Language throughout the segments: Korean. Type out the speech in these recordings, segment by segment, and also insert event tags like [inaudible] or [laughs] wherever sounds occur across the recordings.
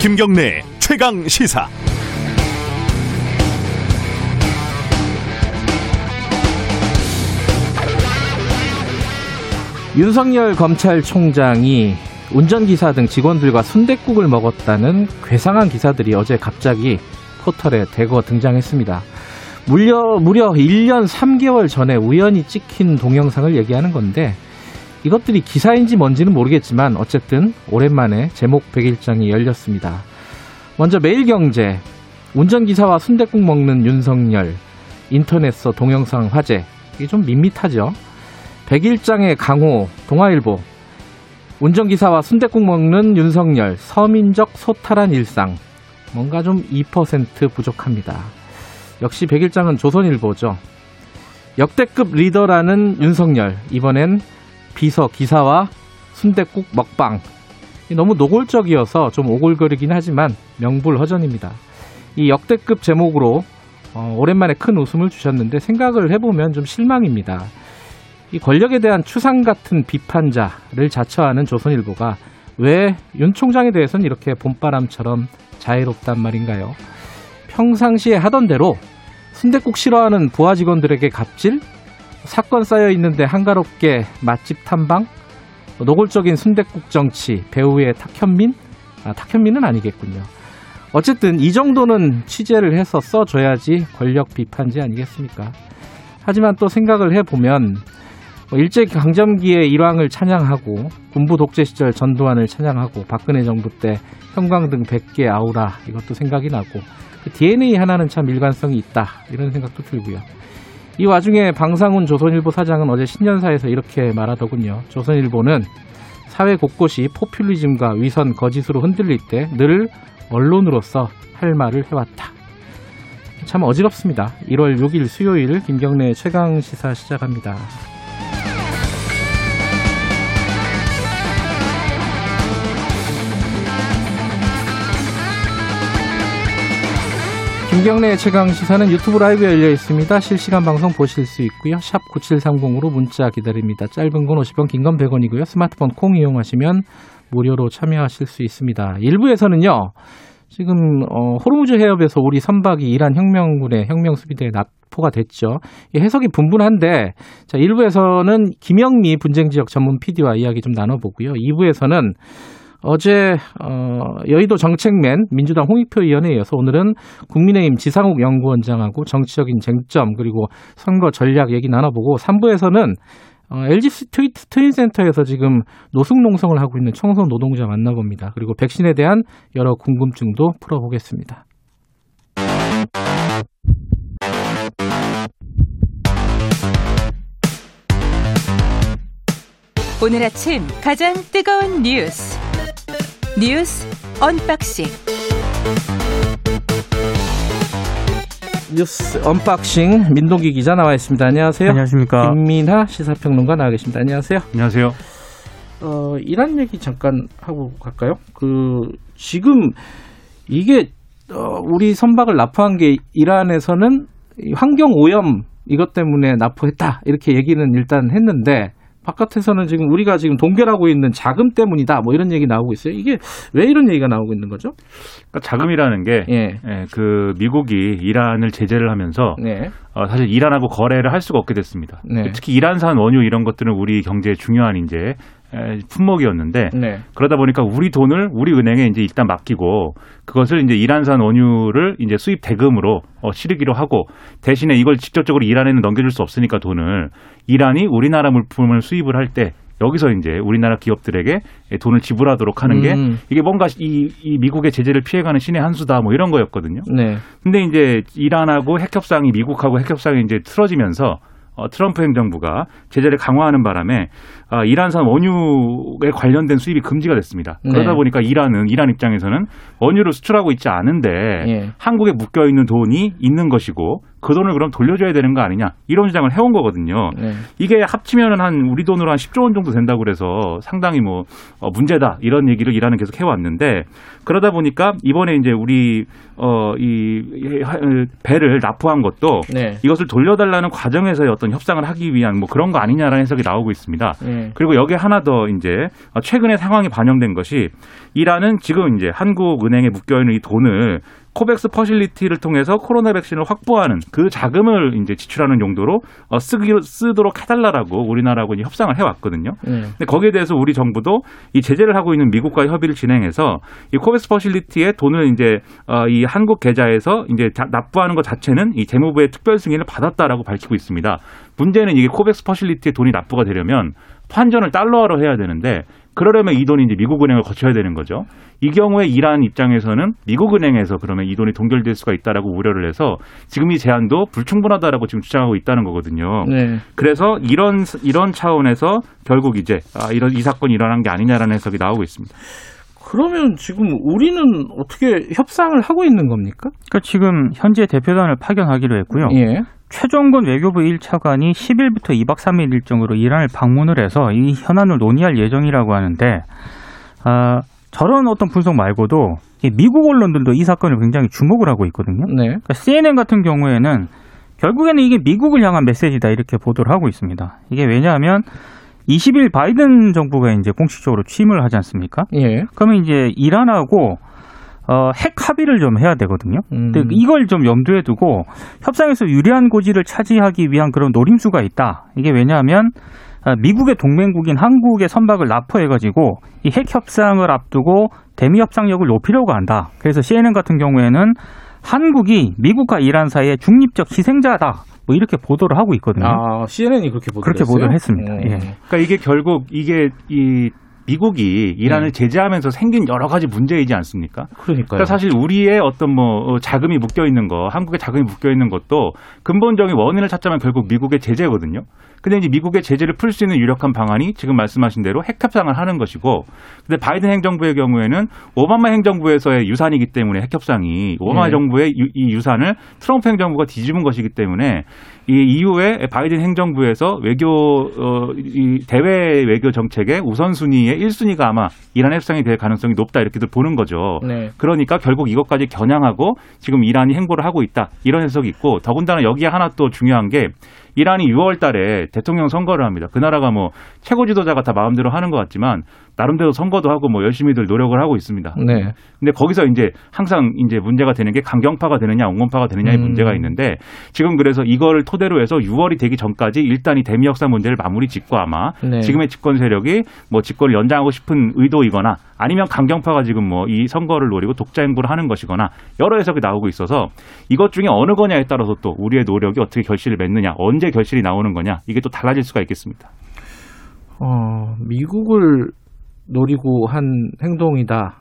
김경래 최강 시사. 윤석열 검찰총장이 운전기사 등 직원들과 순댓국을 먹었다는 괴상한 기사들이 어제 갑자기 포털에 대거 등장했습니다. 무려, 무려 1년 3개월 전에 우연히 찍힌 동영상을 얘기하는 건데 이것들이 기사인지 뭔지는 모르겠지만 어쨌든 오랜만에 제목 100일장이 열렸습니다. 먼저 매일경제 운전기사와 순댓국 먹는 윤석열 인터넷서 동영상 화제 이게 좀 밋밋하죠. 100일장의 강호 동아일보 운전기사와 순댓국 먹는 윤석열 서민적 소탈한 일상 뭔가 좀 2% 부족합니다. 역시 100일장은 조선일보죠. 역대급 리더라는 윤석열 이번엔 비서 기사와 순댓국 먹방 너무 노골적이어서 좀 오글거리긴 하지만 명불허전입니다. 이 역대급 제목으로 어, 오랜만에 큰 웃음을 주셨는데 생각을 해보면 좀 실망입니다. 이 권력에 대한 추상 같은 비판자를 자처하는 조선일보가 왜 윤 총장에 대해서는 이렇게 봄바람처럼 자애롭단 말인가요? 평상시에 하던 대로 순댓국 싫어하는 부하 직원들에게 갑질, 사건 쌓여 있는데 한가롭게 맛집 탐방, 노골적인 순댓국 정치, 배우의 탁현민, 아, 탁현민은 아니겠군요. 어쨌든 이 정도는 취재를 해서 써줘야지 권력 비판지 아니겠습니까? 하지만 또 생각을 해보면 뭐 일제 강점기의 일왕을 찬양하고 군부 독재 시절 전두환을 찬양하고 박근혜 정부 때 형광등 100개 아우라 이것도 생각이 나고 그 DNA 하나는 참 일관성이 있다 이런 생각도 들고요. 이 와중에 방상훈 조선일보 사장은 어제 신년사에서 이렇게 말하더군요. 조선일보는 사회 곳곳이 포퓰리즘과 위선 거짓으로 흔들릴 때 늘 언론으로서 할 말을 해왔다. 참 어지럽습니다. 1월 6일 수요일 김경래 최강 시사 시작합니다. 김경래 최강 시사는 유튜브 라이브 열려 있습니다. 실시간 방송 보실 수 있고요. 샵 9730으로 문자 기다립니다. 짧은 건 50원, 긴 건 100원이고요. 스마트폰 콩 이용하시면 무료로 참여하실 수 있습니다. 일부에서는요. 지금 어, 호르무즈 해협에서 우리 선박이 이란 혁명군의 혁명 수비대에 납포가 됐죠. 해석이 분분한데 자, 1부에서는 김영미 분쟁 지역 전문 PD와 이야기 좀 나눠 보고요. 2부에서는 어제 어, 여의도 정책맨 민주당 홍익표 의원에 이어서 오늘은 국민의힘 지상욱 연구원장하고 정치적인 쟁점 그리고 선거 전략 얘기 나눠보고 3부에서는 어, LG 스트리트 트윈센터에서 지금 노숙농성을 하고 있는 청소 노동자 만나봅니다. 그리고 백신에 대한 여러 궁금증도 풀어보겠습니다. 오늘 아침 가장 뜨거운 뉴스 뉴스 언박싱 뉴스 언박싱 민동기 기자 나와 있습니다. 안녕하세요. 안녕하십니까. 김민하 시사평론가 나와 계십니다. 안녕하세요. 안녕하세요. 어, 이란 얘기 잠깐 하고 갈까요? 그 지금 이게 어, 우리 선박을 나포한 게 이란에서는 환경 오염 이것 때문에 나포했다 이렇게 얘기는 일단 했는데 바깥에서는 지금 우리가 지금 동결하고 있는 자금 때문이다 뭐 이런 얘기 나오고 있어요. 이게 왜 이런 얘기가 나오고 있는 거죠? 그러니까 자금이라는 게, 예. 예, 그 미국이 이란을 제재를 하면서 네. 어, 사실 이란하고 거래를 할 수가 없게 됐습니다. 네. 특히 이란산 원유 이런 것들은 우리 경제에 중요한 이제 품목이었는데 네. 그러다 보니까 우리 돈을 우리 은행에 이제 일단 맡기고 그것을 이제 이란산 원유를 이제 수입 대금으로 어, 실으기로 하고 대신에 이걸 직접적으로 이란에는 넘겨줄 수 없으니까 돈을 이란이 우리나라 물품을 수입을 할 때 여기서 이제 우리나라 기업들에게 돈을 지불하도록 하는 게 음. 이게 뭔가 이, 이, 미국의 제재를 피해가는 신의 한 수다 뭐 이런 거였거든요. 네. 근데 이제 이란하고 핵 협상이 미국하고 핵 협상이 이제 틀어지면서 어, 트럼프 행정부가 제재를 강화하는 바람에 어, 이란산 원유에 관련된 수입이 금지가 됐습니다. 네. 그러다 보니까 이란은 이란 입장에서는 원유를 수출하고 있지 않은데 예. 한국에 묶여 있는 돈이 있는 것이고 그 돈을 그럼 돌려줘야 되는 거 아니냐 이런 주장을 해온 거거든요. 네. 이게 합치면은 한 우리 돈으로 한 10조 원 정도 된다고 그래서 상당히 뭐 어, 문제다 이런 얘기를 이란은 계속 해왔는데 그러다 보니까 이번에 이제 우리 어이 배를 납부한 것도 네. 이것을 돌려달라는 과정에서의 어떤 협상을 하기 위한 뭐 그런 거 아니냐라는 해석이 나오고 있습니다. 네. 그리고 여기에 하나 더 이제 최근에 상황이 반영된 것이 이란은 지금 이제 한국은행에 묶여 있는 이 돈을 COVAX Facility를 통해서 코로나 백신을 확보하는 그 자금을 이제 지출하는 용도로 어, 쓰기, 쓰도록 해달라라고 우리나라하고 협상을 해왔거든요. 네. 근데 거기에 대해서 우리 정부도 이 제재를 하고 있는 미국과 협의를 진행해서 이 COVAX Facility에 돈을 이제 어, 이 한국 계좌에서 이제 납부하는 것 자체는 이 재무부의 특별 승인을 받았다라고 밝히고 있습니다. 문제는 이게 COVAX Facility에 돈이 납부가 되려면 환전을 달러화로 해야 되는데 그러려면 이 돈이 이제 미국은행을 거쳐야 되는 거죠. 이 경우에 이란 입장에서는 미국은행에서 그러면 이 돈이 동결될 수가 있다라고 우려를 해서 지금 이 제안도 불충분하다라고 지금 주장하고 있다는 거거든요. 네. 그래서 이런 이런 차원에서 결국 이제 아, 이런 이 사건이 일어난 게 아니냐라는 해석이 나오고 있습니다. 그러면 지금 우리는 어떻게 협상을 하고 있는 겁니까? 그러니까 지금 현재 대표단을 파견하기로 했고요. 예. 최종건 외교부 1차관이 10일부터 2박 3일 일정으로 이란을 방문을 해서 이 현안을 논의할 예정이라고 하는데 아, 저런 어떤 분석 말고도 미국 언론들도 이 사건을 굉장히 주목을 하고 있거든요. 네. 그러니까 CNN 같은 경우에는 결국에는 이게 미국을 향한 메시지다 이렇게 보도를 하고 있습니다. 이게 왜냐하면 20일 바이든 정부가 이제 공식적으로 취임을 하지 않습니까? 예. 그러면 이제 이란하고 어, 핵 합의를 좀 해야 되거든요. 음. 근데 이걸 좀 염두에 두고 협상에서 유리한 고지를 차지하기 위한 그런 노림수가 있다. 이게 왜냐하면 어, 미국의 동맹국인 한국의 선박을 납포해가지고 이 핵 협상을 앞두고 대미 협상력을 높이려고 한다. 그래서 CNN 같은 경우에는 한국이 미국과 이란 사이의 중립적 희생자다. 뭐 이렇게 보도를 하고 있거든요. 아, CNN이 그렇게 보도를 그렇게 했어요? 보도를 했습니다. 음. 예. 그러니까 이게 결국 이게 이 미국이 이란을 네. 제재하면서 생긴 여러 가지 문제이지 않습니까? 그러니까요. 그러니까 사실 우리의 어떤 뭐 어, 자금이 묶여 있는 거, 한국의 자금이 묶여 있는 것도 근본적인 원인을 찾자면 결국 미국의 제재거든요. 근데 이제 미국의 제재를 풀 수 있는 유력한 방안이 지금 말씀하신 대로 핵 협상을 하는 것이고, 근데 바이든 행정부의 경우에는 오바마 행정부에서의 유산이기 때문에 핵 협상이 오바마 네. 정부의 유, 이 유산을 트럼프 행정부가 뒤집은 것이기 때문에 이 이후에 바이든 행정부에서 외교 어, 이 대외 외교 정책의 우선순위의 1순위가 아마 이란 협상이 될 가능성이 높다 이렇게들 보는 거죠. 네. 그러니까 결국 이것까지 겨냥하고 지금 이란이 행보를 하고 있다 이런 해석이 있고 더군다나 여기에 하나 또 중요한 게 이란이 6월 달에 대통령 선거를 합니다. 그 나라가 뭐 최고 지도자가 다 마음대로 하는 것 같지만 나름대로 선거도 하고 뭐 열심히들 노력을 하고 있습니다. 네. 근데 거기서 이제 항상 이제 문제가 되는 게 강경파가 되느냐 옹건파가 되느냐의 음. 문제가 있는데 지금 그래서 이거를 토대로 해서 6월이 되기 전까지 일단 이 대미 역사 문제를 마무리 짓고 아마 네. 지금의 집권 세력이 뭐 집권을 연장하고 싶은 의도이거나 아니면 강경파가 지금 뭐 이 선거를 노리고 독자 행보를 하는 것이거나 여러 해석이 나오고 있어서 이것 중에 어느 거냐에 따라서 또 우리의 노력이 어떻게 결실을 맺느냐 언제 결실이 나오는 거냐 이게 또 달라질 수가 있겠습니다. 어, 미국을 노리고 한 행동이다.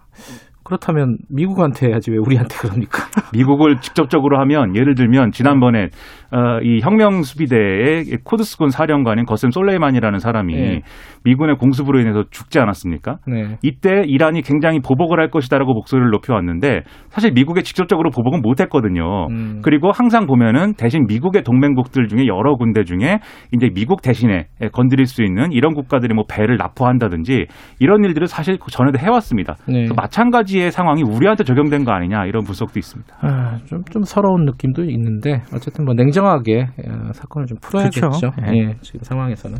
그렇다면 미국한테 해야지 왜 우리한테 그럽니까? [laughs] 미국을 직접적으로 하면 예를 들면 지난번에 어, 이 혁명 수비대의 코드스군 사령관인 거셈 솔레이만이라는 사람이 네. 미군의 공습으로 인해서 죽지 않았습니까? 네. 이때 이란이 굉장히 보복을 할 것이다라고 목소리를 높여왔는데 사실 미국에 직접적으로 보복은 못했거든요. 음. 그리고 항상 보면은 대신 미국의 동맹국들 중에 여러 군데 중에 이제 미국 대신에 건드릴 수 있는 이런 국가들이 뭐 배를 납포한다든지 이런 일들을 사실 전에도 해왔습니다. 네. 마찬가지 의 상황이 우리한테 적용된 거 아니냐 이런 분석도 있습니다. 아, 좀, 좀 서러운 느낌도 있는데 어쨌든 뭐 냉정 냉정하게 어, 사건을 좀 풀어야겠죠. 그렇죠. 예, 지금 상황에서는.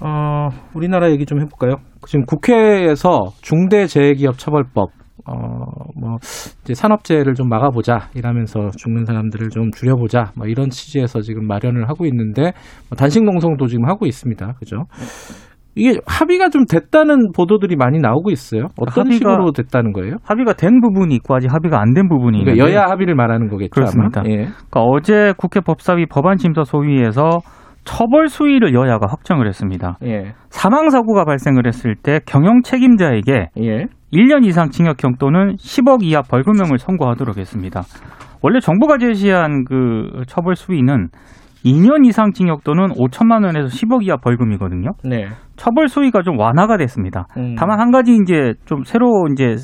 어, 우리나라 얘기 좀 해볼까요? 지금 국회에서 중대재해기업처벌법 어, 뭐, 이제 산업재해를 좀 막아보자, 이라면서 죽는 사람들을 좀 줄여보자, 뭐 이런 취지에서 지금 마련을 하고 있는데, 뭐 단식 농성도 지금 하고 있습니다. 그죠? 이게 합의가 좀 됐다는 보도들이 많이 나오고 있어요. 어떤 합의가, 식으로 됐다는 거예요? 합의가 된 부분이 있고 아직 합의가 안 된 부분이 그러니까 있는데 여야 합의를 말하는 거겠죠. 그렇습니다. 예. 그러니까 어제 국회 법사위 법안심사 소위에서 처벌 수위를 여야가 확정을 했습니다. 예. 사망 사고가 발생을 했을 때 경영 책임자에게 예. 1년 이상 징역형 또는 10억 이하 벌금형을 선고하도록 했습니다. 원래 정부가 제시한 그 처벌 수위는 2년 이상 징역 또는 5천만 원에서 10억 이하 벌금이거든요. 네. 처벌 수위가 좀 완화가 됐습니다. 음. 다만 한 가지 이제 좀 새로 이제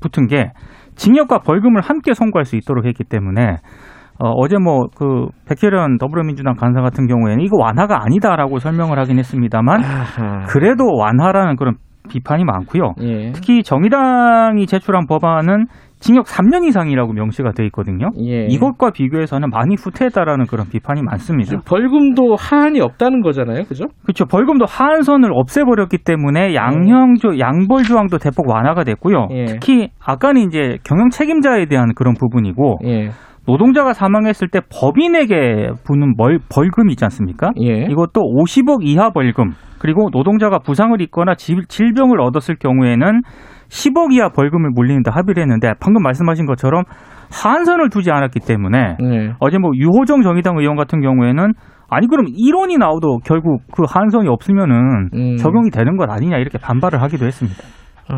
붙은 게 징역과 벌금을 함께 선고할 수 있도록 했기 때문에 어, 제뭐 그 백혜련 더불어민주당 간사 같은 경우에는 이거 완화가 아니다라고 설명을 하긴 했습니다만 그래도 완화라는 그런 비판이 많고요. 예. 특히 정의당이 제출한 법안은 징역 3년 이상이라고 명시가 돼 있거든요. 예. 이것과 비교해서는 많이 후퇴했다라는 그런 비판이 많습니다. 벌금도 하한이 없다는 거잖아요, 그죠? 그렇죠. 벌금도 하한선을 없애버렸기 때문에 양형조 양벌 조항도 대폭 완화가 됐고요. 예. 특히 아까는 이제 경영 책임자에 대한 그런 부분이고. 예. 노동자가 사망했을 때 법인에게 부는 벌, 벌금 있지 않습니까? 예. 이것도 50억 이하 벌금 그리고 노동자가 부상을 입거나 질 병을 얻었을 경우에는 10억 이하 벌금을 물리는데 합의를 했는데 방금 말씀하신 것처럼 한선을 두지 않았기 때문에 네. 어제 뭐 유호정 정의당 의원 같은 경우에는 아니 그럼 1원이 나오도 결국 그 한선이 없으면은 음. 적용이 되는 것 아니냐 이렇게 반발을 하기도 했습니다. 어,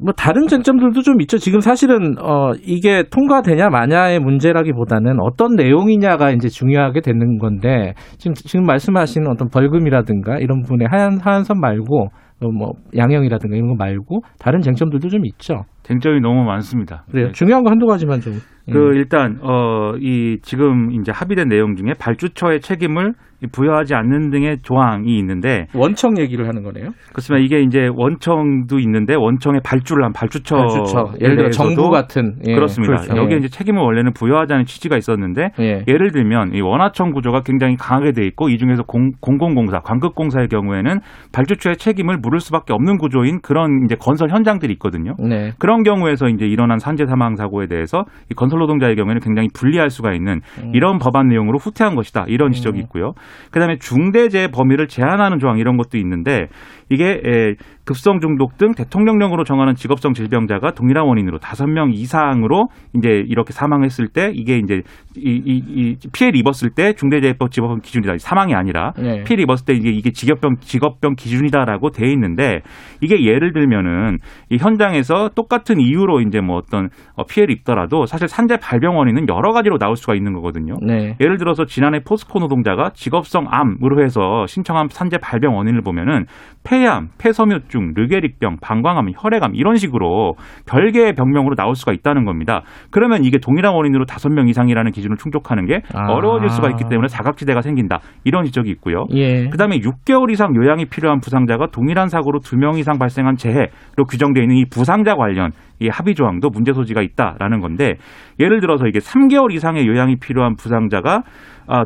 뭐 다른 쟁점들도 좀 있죠. 지금 사실은 어 이게 통과되냐 마냐의 문제라기보다는 어떤 내용이냐가 이제 중요하게 되는 건데 지금 지금 말씀하시는 어떤 벌금이라든가 이런 부분에 하얀 하얀선 말고 어, 뭐 양형이라든가 이런 거 말고 다른 쟁점들도 좀 있죠. 쟁점이 너무 많습니다. 그래요. 네. 중요한 거 한두 가지만 좀. 그 음. 일단 어 이 지금 이제 합의된 내용 중에 발주처의 책임을 부여하지 않는 등의 조항이 있는데 원청 얘기를 하는 거네요. 그렇지만 이게 이제 원청도 있는데 원청의 발주를 한 발주처, 발주처. 예를 들어 정부 같은 예. 그렇습니다. 그렇죠. 여기에 예. 이제 책임을 원래는 부여하자는 취지가 있었는데 예. 를 들면 이 원하청 구조가 굉장히 강하게 돼 있고 이 중에서 공, 공공공사, 관급공사의 경우에는 발주처의 책임을 물을 수밖에 없는 구조인 그런 이제 건설 현장들이 있거든요. 네. 그런 경우에서 이제 일어난 산재 사망 사고에 대해서 이 건설 노동자의 경우에는 굉장히 불리할 수가 있는 음. 이런 법안 내용으로 후퇴한 것이다 이런 지적이 음. 있고요. 그다음에 중대재해 범위를 제한하는 조항 이런 것도 있는데 이게 급성 중독 등 대통령령으로 정하는 직업성 질병자가 동일한 원인으로 다섯 명 이상으로 이제 이렇게 사망했을 때 이게 이제 이, 이, 이 피해를 입었을 때 중대재해법 직업병 기준이다. 사망이 아니라 네. 피해를 입었을 때 이게 이게 직업병 직업병 기준이다라고 돼 있는데 이게 예를 들면은 이 현장에서 똑같은 이유로 이제 뭐 어떤 어, 피해를 입더라도 사실 산재 발병 원인은 여러 가지로 나올 수가 있는 거거든요. 네. 예를 들어서 지난해 포스코 노동자가 직업성 암으로 해서 신청한 산재 발병 원인을 보면은 폐암, 폐섬유증, 르게릭병, 방광암, 혈액암 이런 식으로 별개의 병명으로 나올 수가 있다는 겁니다. 그러면 이게 동일한 원인으로 다섯 명 이상이라는 기준을 충족하는 게 아. 어려워질 수가 있기 때문에 사각지대가 생긴다. 이런 지적이 있고요. 예. 그다음에 6개월 이상 요양이 필요한 부상자가 동일한 사고로 두 명 이상 발생한 재해로 규정되어 있는 이 부상자 관련 이 합의 조항도 문제 소지가 있다라는 건데 예를 들어서 이게 3개월 이상의 요양이 필요한 부상자가 아,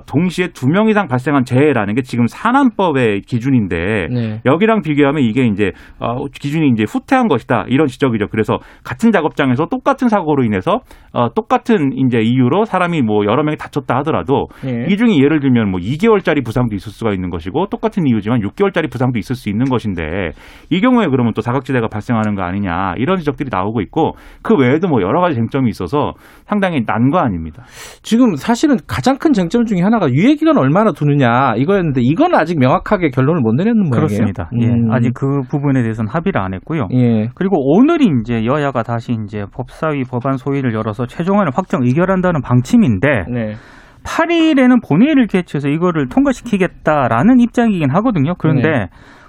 동시에 두 명 이상 발생한 재해라는 게 지금 산안법의 기준인데 네. 여기랑 비교하면 이게 이제 어, 기준이 이제 후퇴한 것이다 이런 지적이죠. 그래서 같은 작업장에서 똑같은 사고로 인해서 어, 똑같은 이제 이유로 사람이 뭐 여러 명이 다쳤다 하더라도 네. 이 중에 예를 들면 뭐 2개월짜리 부상도 있을 수가 있는 것이고 똑같은 이유지만 6개월짜리 부상도 있을 수 있는 것인데 이 경우에 그러면 또 사각지대가 발생하는 거 아니냐 이런 지적들이 나오고 있고 그 외에도 뭐 여러 가지 쟁점이 있어서 상당히 난거 아닙니다. 지금 사실은 가장 큰 쟁점 중에 하나가 유예 기간 얼마나 두느냐 이거였는데 이건 아직 명확하게 결론을 못 내렸는 모양이에요. 그렇습니다. 예, 음. 예, 아직 그 부분에 대해서는 합의를 안 했고요. 예. 그리고 오늘이 이제 여야가 다시 이제 법사위 법안 소위를 열어서 최종안을 확정 의결한다는 방침인데 네. 8일에는 본회의를 개최해서 이거를 통과시키겠다라는 입장이긴 하거든요. 그런데 네.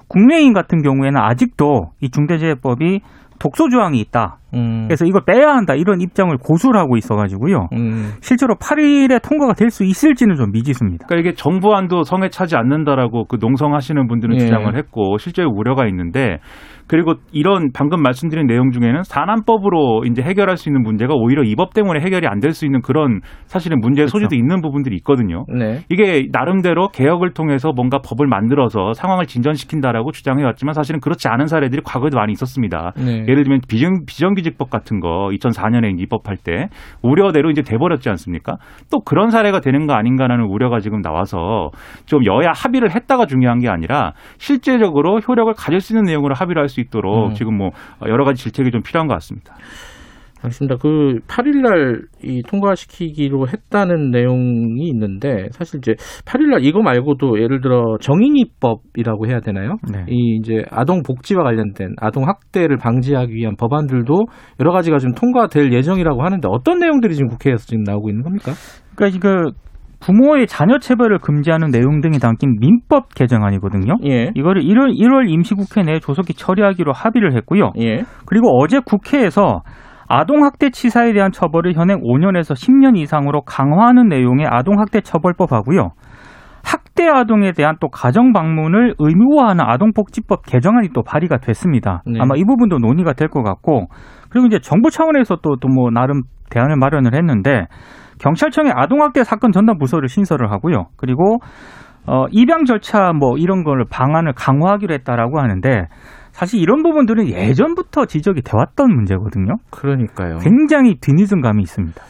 국내인 같은 경우에는 아직도 이 중대재해법이 독소 조항이 있다. 음. 그래서 이걸 빼야 한다 이런 입장을 고수를 하고 있어가지고요. 음. 실제로 8일에 통과가 될 수 있을지는 좀 미지수입니다. 그러니까 이게 정부안도 성에 차지 않는다라고 그 농성하시는 분들은 예. 주장을 했고 실제 우려가 있는데 그리고 이런 방금 말씀드린 내용 중에는 산안법으로 이제 해결할 수 있는 문제가 오히려 이 법 때문에 해결이 안 될 수 있는 그런 사실은 문제의 그렇죠. 소지도 있는 부분들이 있거든요. 네. 이게 나름대로 개혁을 통해서 뭔가 법을 만들어서 상황을 진전시킨다라고 주장해 왔지만 사실은 그렇지 않은 사례들이 과거에도 많이 있었습니다. 네. 예를 들면 비정, 비정규 직법 같은 거 2004년에 입법할 때 우려대로 이제 돼버렸지 않습니까? 또 그런 사례가 되는 거 아닌가라는 우려가 지금 나와서 좀 여야 합의를 했다가 중요한 게 아니라 실제적으로 효력을 가질 수 있는 내용으로 합의를 할 수 있도록 음. 지금 뭐 여러 가지 질책이 좀 필요한 것 같습니다. 알겠습니다. 그 8일날 이 통과시키기로 했다는 내용이 있는데 사실 이제 8일날 이거 말고도 예를 들어 정인이법이라고 해야 되나요? 네. 이 이제 아동 복지와 관련된 아동 학대를 방지하기 위한 법안들도 여러 가지가 좀 통과될 예정이라고 하는데 어떤 내용들이 지금 국회에서 지금 나오고 있는 겁니까? 그러니까 이거 부모의 자녀 체벌을 금지하는 내용 등이 담긴 민법 개정안이거든요. 예. 이거를 1월 1월 임시국회 내에 조속히 처리하기로 합의를 했고요. 예. 그리고 어제 국회에서 아동학대 치사에 대한 처벌을 현행 5년에서 10년 이상으로 강화하는 내용의 아동학대 처벌법 하고요. 학대 아동에 대한 또 가정 방문을 의무화하는 아동복지법 개정안이 또 발의가 됐습니다. 네. 아마 이 부분도 논의가 될 것 같고 그리고 이제 정부 차원에서 또 또 뭐 나름 대안을 마련을 했는데 경찰청에 아동학대 사건 전담 부서를 신설을 하고요. 그리고 어 입양 절차 뭐 이런 걸 방안을 강화하기로 했다라고 하는데 사실 이런 부분들은 예전부터 지적이 돼왔던 문제거든요. 그러니까요. 굉장히 뒤늦은 감이 있습니다.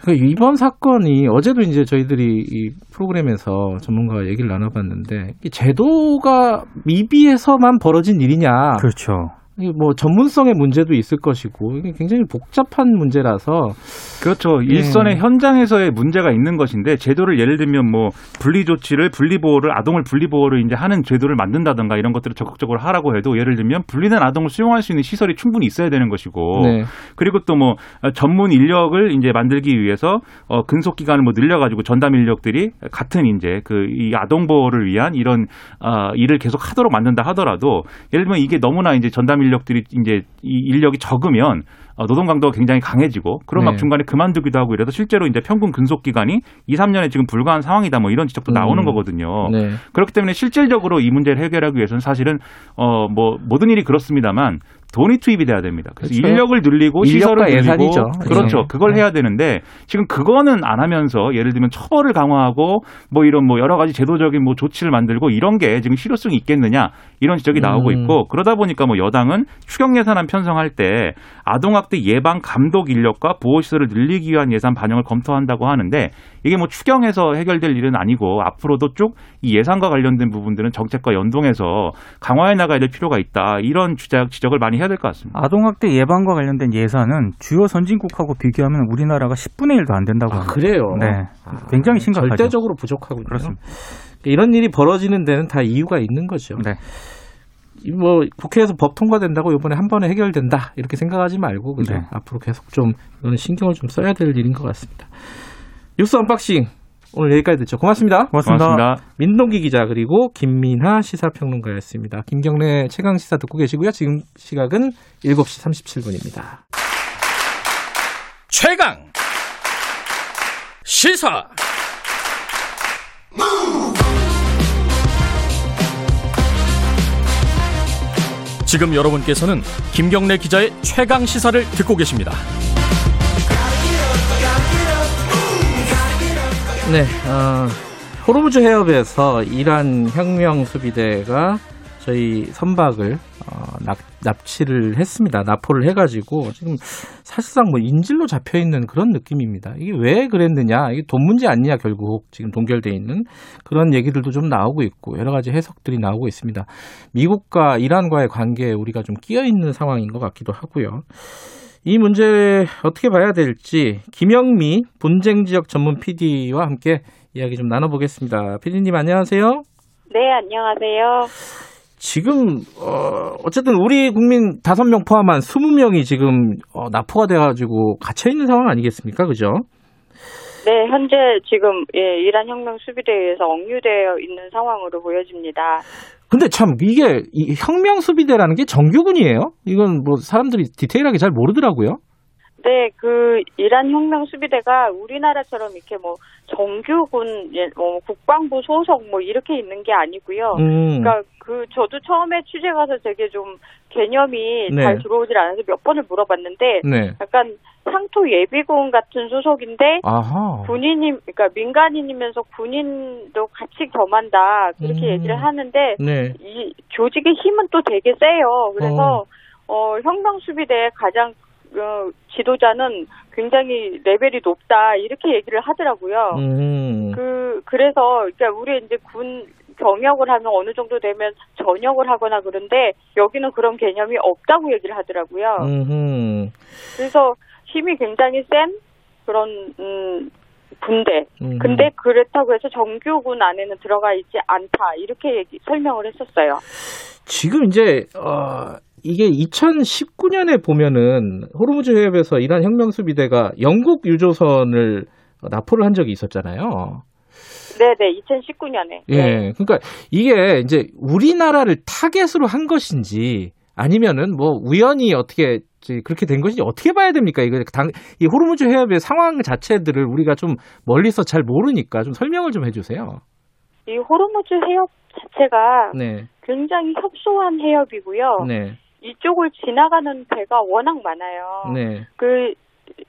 그러니까 이번 사건이 어제도 이제 저희들이 이 프로그램에서 전문가와 얘기를 나눠봤는데 제도가 미비해서만 벌어진 일이냐? 그렇죠. 뭐 전문성의 문제도 있을 것이고 이게 굉장히 복잡한 문제라서 그렇죠. 예. 일선의 현장에서의 문제가 있는 것인데 제도를 예를 들면 뭐 분리 조치를 분리 보호를 아동을 분리 보호를 이제 하는 제도를 만든다든가 이런 것들을 적극적으로 하라고 해도 예를 들면 분리된 아동을 수용할 수 있는 시설이 충분히 있어야 되는 것이고 네. 그리고 또 뭐 전문 인력을 이제 만들기 위해서 어 근속 기간을 뭐 늘려 가지고 전담 인력들이 같은 이제 그 이 아동 보호를 위한 이런 어 일을 계속 하도록 만든다 하더라도 예를 들면 이게 너무나 이제 전담 인력 인력들이 이제 이 인력이 적으면 어, 노동 강도가 굉장히 강해지고 그런 네. 막 중간에 그만두기도 하고 이래서 실제로 이제 평균 근속 기간이 2, 3년에 지금 불과한 상황이다 뭐 이런 지적도 음. 나오는 거거든요. 네. 그렇기 때문에 실질적으로 이 문제를 해결하기 위해서는 사실은 어 뭐 모든 일이 그렇습니다만 돈이 투입이 돼야 됩니다. 그래서 그렇죠. 인력을 늘리고 시설을 늘리고 예산이죠. 그렇죠. 네. 그걸 해야 되는데 지금 그거는 안 하면서 예를 들면 처벌을 강화하고 뭐 이런 뭐 여러 가지 제도적인 뭐 조치를 만들고 이런 게 지금 실효성이 있겠느냐 이런 지적이 나오고 음. 있고 그러다 보니까 뭐 여당은 추경 예산안 편성할 때 아동학대 예방 감독 인력과 보호 시설을 늘리기 위한 예산 반영을 검토한다고 하는데 이게 뭐 추경에서 해결될 일은 아니고 앞으로도 쭉 이 예산과 관련된 부분들은 정책과 연동해서 강화해 나가야 될 필요가 있다 이런 주작 지적을 많이 해야 될 것 같습니다. 아동학대 예방과 관련된 예산은 주요 선진국하고 비교하면 우리나라가 10분의 1도 안 된다고 아, 합니다. 그래요? 네. 굉장히 심각하죠. 절대적으로 부족하군요. 그렇습니다. 이런 일이 벌어지는 데는 다 이유가 있는 거죠. 네. 뭐 국회에서 법 통과된다고 이번에 한 번에 해결된다 이렇게 생각하지 말고 그죠? 네. 앞으로 계속 좀 이거는 신경을 좀 써야 될 일인 것 같습니다. 뉴스 unboxing 오늘 여기까지 듣죠. 고맙습니다. 고맙습니다. 고맙습니다. 민동기 기자 그리고 김민하 시사평론가였습니다. 김경래 최강 시사 듣고 계시고요. 지금 시각은 7시 37분입니다. 최강 시사 지금 여러분께서는 김경래 기자의 최강 시사를 듣고 계십니다. 네, 어, 호르무즈 해협에서 이란 혁명 수비대가 저희 선박을 어, 납, 납치를 했습니다. 납포를 해가지고 지금 사실상 뭐 인질로 잡혀 있는 그런 느낌입니다. 이게 왜 그랬느냐? 이게 돈 문제 아니냐 결국 지금 동결돼 있는 그런 얘기들도 좀 나오고 있고 여러 가지 해석들이 나오고 있습니다. 미국과 이란과의 관계에 우리가 좀 끼어 있는 상황인 것 같기도 하고요. 이 문제 어떻게 봐야 될지 김영미 분쟁 지역 전문 PD와 함께 이야기 좀 나눠보겠습니다. PD님 안녕하세요. 네, 안녕하세요. 지금 어 어쨌든 우리 국민 다섯 명 포함한 스무 명이 지금 어, 납포가 돼가지고 갇혀 있는 상황 아니겠습니까, 그죠? 네, 현재 지금 예, 이란 혁명 수비대에서 억류되어 있는 상황으로 보여집니다. 근데 참 이게 이 혁명 수비대라는 게 정규군이에요? 이건 뭐 사람들이 디테일하게 잘 모르더라고요. 네, 그 이란 혁명 수비대가 우리나라처럼 이렇게 뭐 정규군, 예, 뭐 국방부 소속 뭐 이렇게 있는 게 아니고요. 음. 그러니까 그 저도 처음에 취재 가서 되게 좀 개념이 네. 잘 들어오질 않아서 몇 번을 물어봤는데 네. 약간 상토 예비군 같은 소속인데 아하. 군인이 그러니까 민간인이면서 군인도 같이 겸한다 그렇게 음. 얘기를 하는데 네. 이 조직의 힘은 또 되게 세요. 그래서 어, 어 혁명 수비대 가장 어, 지도자는 굉장히 레벨이 높다 이렇게 얘기를 하더라고요. 음. 그 그래서 그러니까 우리 이제 군 경역을 하면 어느 정도 되면 전역을 하거나 그런데 여기는 그런 개념이 없다고 얘기를 하더라고요. 음흠. 그래서 힘이 굉장히 센 그런 음, 군대. 음흠. 근데 그렇다고 해서 정규군 안에는 들어가 있지 않다 이렇게 얘기, 설명을 했었어요. 지금 이제 어, 이게 2019년에 보면은 호르무즈 해협에서 이란 혁명수비대가 영국 유조선을 납포를 한 적이 있었잖아요. 네네, 2019년에. 예, 네. 그러니까 이게 이제 우리나라를 타겟으로 한 것인지 아니면은 뭐 우연히 어떻게 그렇게 된 것인지 어떻게 봐야 됩니까? 이거 당, 이 호르무즈 해협의 상황 자체들을 우리가 좀 멀리서 잘 모르니까 좀 설명을 좀 해주세요. 이 호르무즈 해협 자체가 네. 굉장히 협소한 해협이고요. 네. 이쪽을 지나가는 배가 워낙 많아요. 네. 그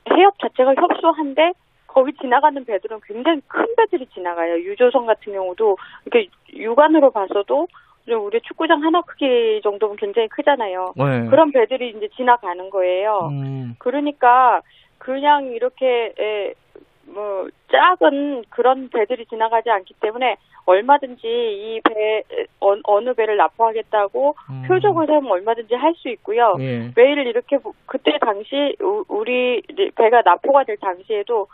해협 자체가 협소한데 거기 지나가는 배들은 굉장히 큰 배들이 지나가요. 유조선 같은 경우도 이렇게 육안으로 봐서도 우리 축구장 하나 크기 정도면 굉장히 크잖아요. 네. 그런 배들이 이제 지나가는 거예요. 음. 그러니까 그냥 이렇게 에, 뭐 작은 그런 배들이 지나가지 않기 때문에 얼마든지 이 배 어 느 배를 납포하겠다고 음. 표적을 세우면 얼마든지 할 수 있고요. 예. 매일 이렇게 그때 당시 우리 배가 납포가 될 당시에도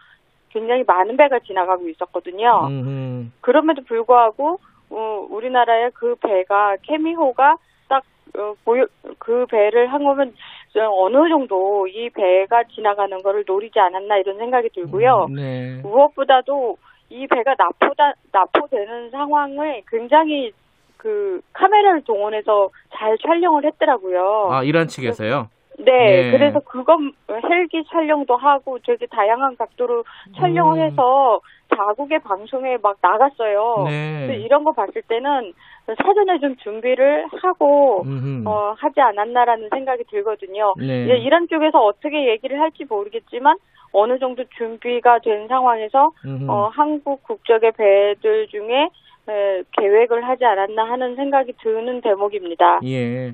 굉장히 많은 배가 지나가고 있었거든요. 음. 그럼에도 불구하고 어, 우리나라의 그 배가 케미호가 딱 어, 보여 그 배를 항오면 어느 정도 이 배가 지나가는 거를 노리지 않았나 이런 생각이 들고요. 음, 네. 무엇보다도 이 배가 납포다 납포되는 상황을 굉장히 그 카메라를 동원해서 잘 촬영을 했더라고요. 아 이란 측에서요? 네, 네, 그래서 그건 헬기 촬영도 하고 되게 다양한 각도로 촬영을 음. 해서 자국의 방송에 막 나갔어요. 네. 이런 거 봤을 때는 사전에 좀 준비를 하고 어, 하지 않았나라는 생각이 들거든요. 네. 이제 이란 쪽에서 어떻게 얘기를 할지 모르겠지만 어느 정도 준비가 된 상황에서 어, 한국 국적의 배들 중에 에, 계획을 하지 않았나 하는 생각이 드는 대목입니다. 예.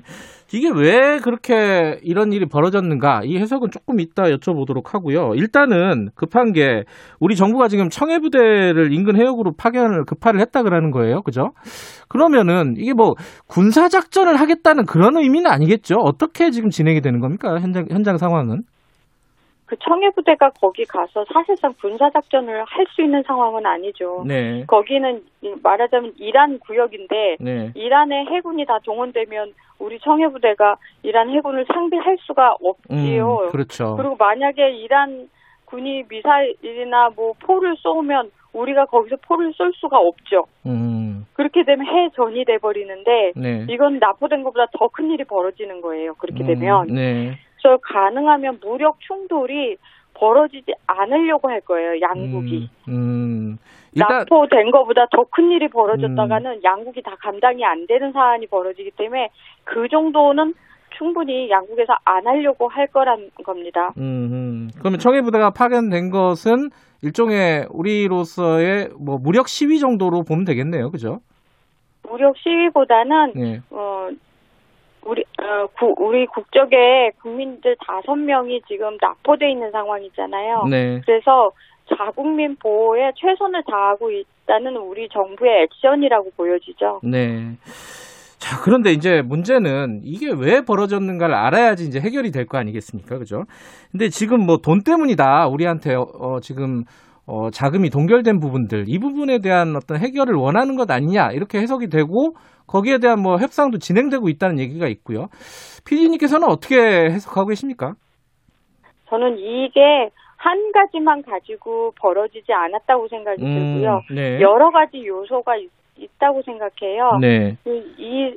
이게 왜 그렇게 이런 일이 벌어졌는가 이 해석은 조금 이따 여쭤보도록 하고요. 일단은 급한 게 우리 정부가 지금 청해 부대를 인근 해역으로 파견을 급파를 했다 그러는 거예요. 그죠? 그러면은 이게 뭐 군사 작전을 하겠다는 그런 의미는 아니겠죠? 어떻게 지금 진행이 되는 겁니까? 현장 현장 상황은? 그 청해부대가 거기 가서 사실상 군사작전을 할 수 있는 상황은 아니죠. 네. 거기는 말하자면 이란 구역인데 네. 이란의 해군이 다 동원되면 우리 청해부대가 이란 해군을 상대할 수가 없지요. 음, 그렇죠. 그리고 만약에 이란 군이 미사일이나 뭐 포를 쏘면 우리가 거기서 포를 쏠 수가 없죠. 음. 그렇게 되면 해전이 돼 버리는데 네. 이건 납포된 것보다 더 큰 일이 벌어지는 거예요. 그렇게 음, 되면. 네. 그래서 가능하면 무력 충돌이 벌어지지 않으려고 할 거예요. 양국이. 음, 음. 일단... 납포된 것보다 더 큰 일이 벌어졌다가는 음. 양국이 다 감당이 안 되는 사안이 벌어지기 때문에 그 정도는 충분히 양국에서 안 하려고 할 거란 겁니다. 음, 그러면 청해 부대가 파견된 것은 일종의 우리로서의 뭐 무력 시위 정도로 보면 되겠네요, 그죠? 무력 시위보다는 네. 어 우리 어, 구, 우리 국적의 국민들 다섯 명이 지금 납포돼 있는 상황이잖아요. 네. 그래서 자국민 보호에 최선을 다하고 있다는 우리 정부의 액션이라고 보여지죠. 네. 자, 그런데 이제 문제는 이게 왜 벌어졌는가를 알아야지 이제 해결이 될 거 아니겠습니까? 그죠? 근데 지금 뭐 돈 때문이다. 우리한테 어, 지금 어, 자금이 동결된 부분들 이 부분에 대한 어떤 해결을 원하는 것 아니냐 이렇게 해석이 되고 거기에 대한 뭐 협상도 진행되고 있다는 얘기가 있고요. 피디님께서는 어떻게 해석하고 계십니까? 저는 이게 한 가지만 가지고 벌어지지 않았다고 생각이 음, 들고요. 네. 여러 가지 요소가 있, 다고 생각해요. 네. 이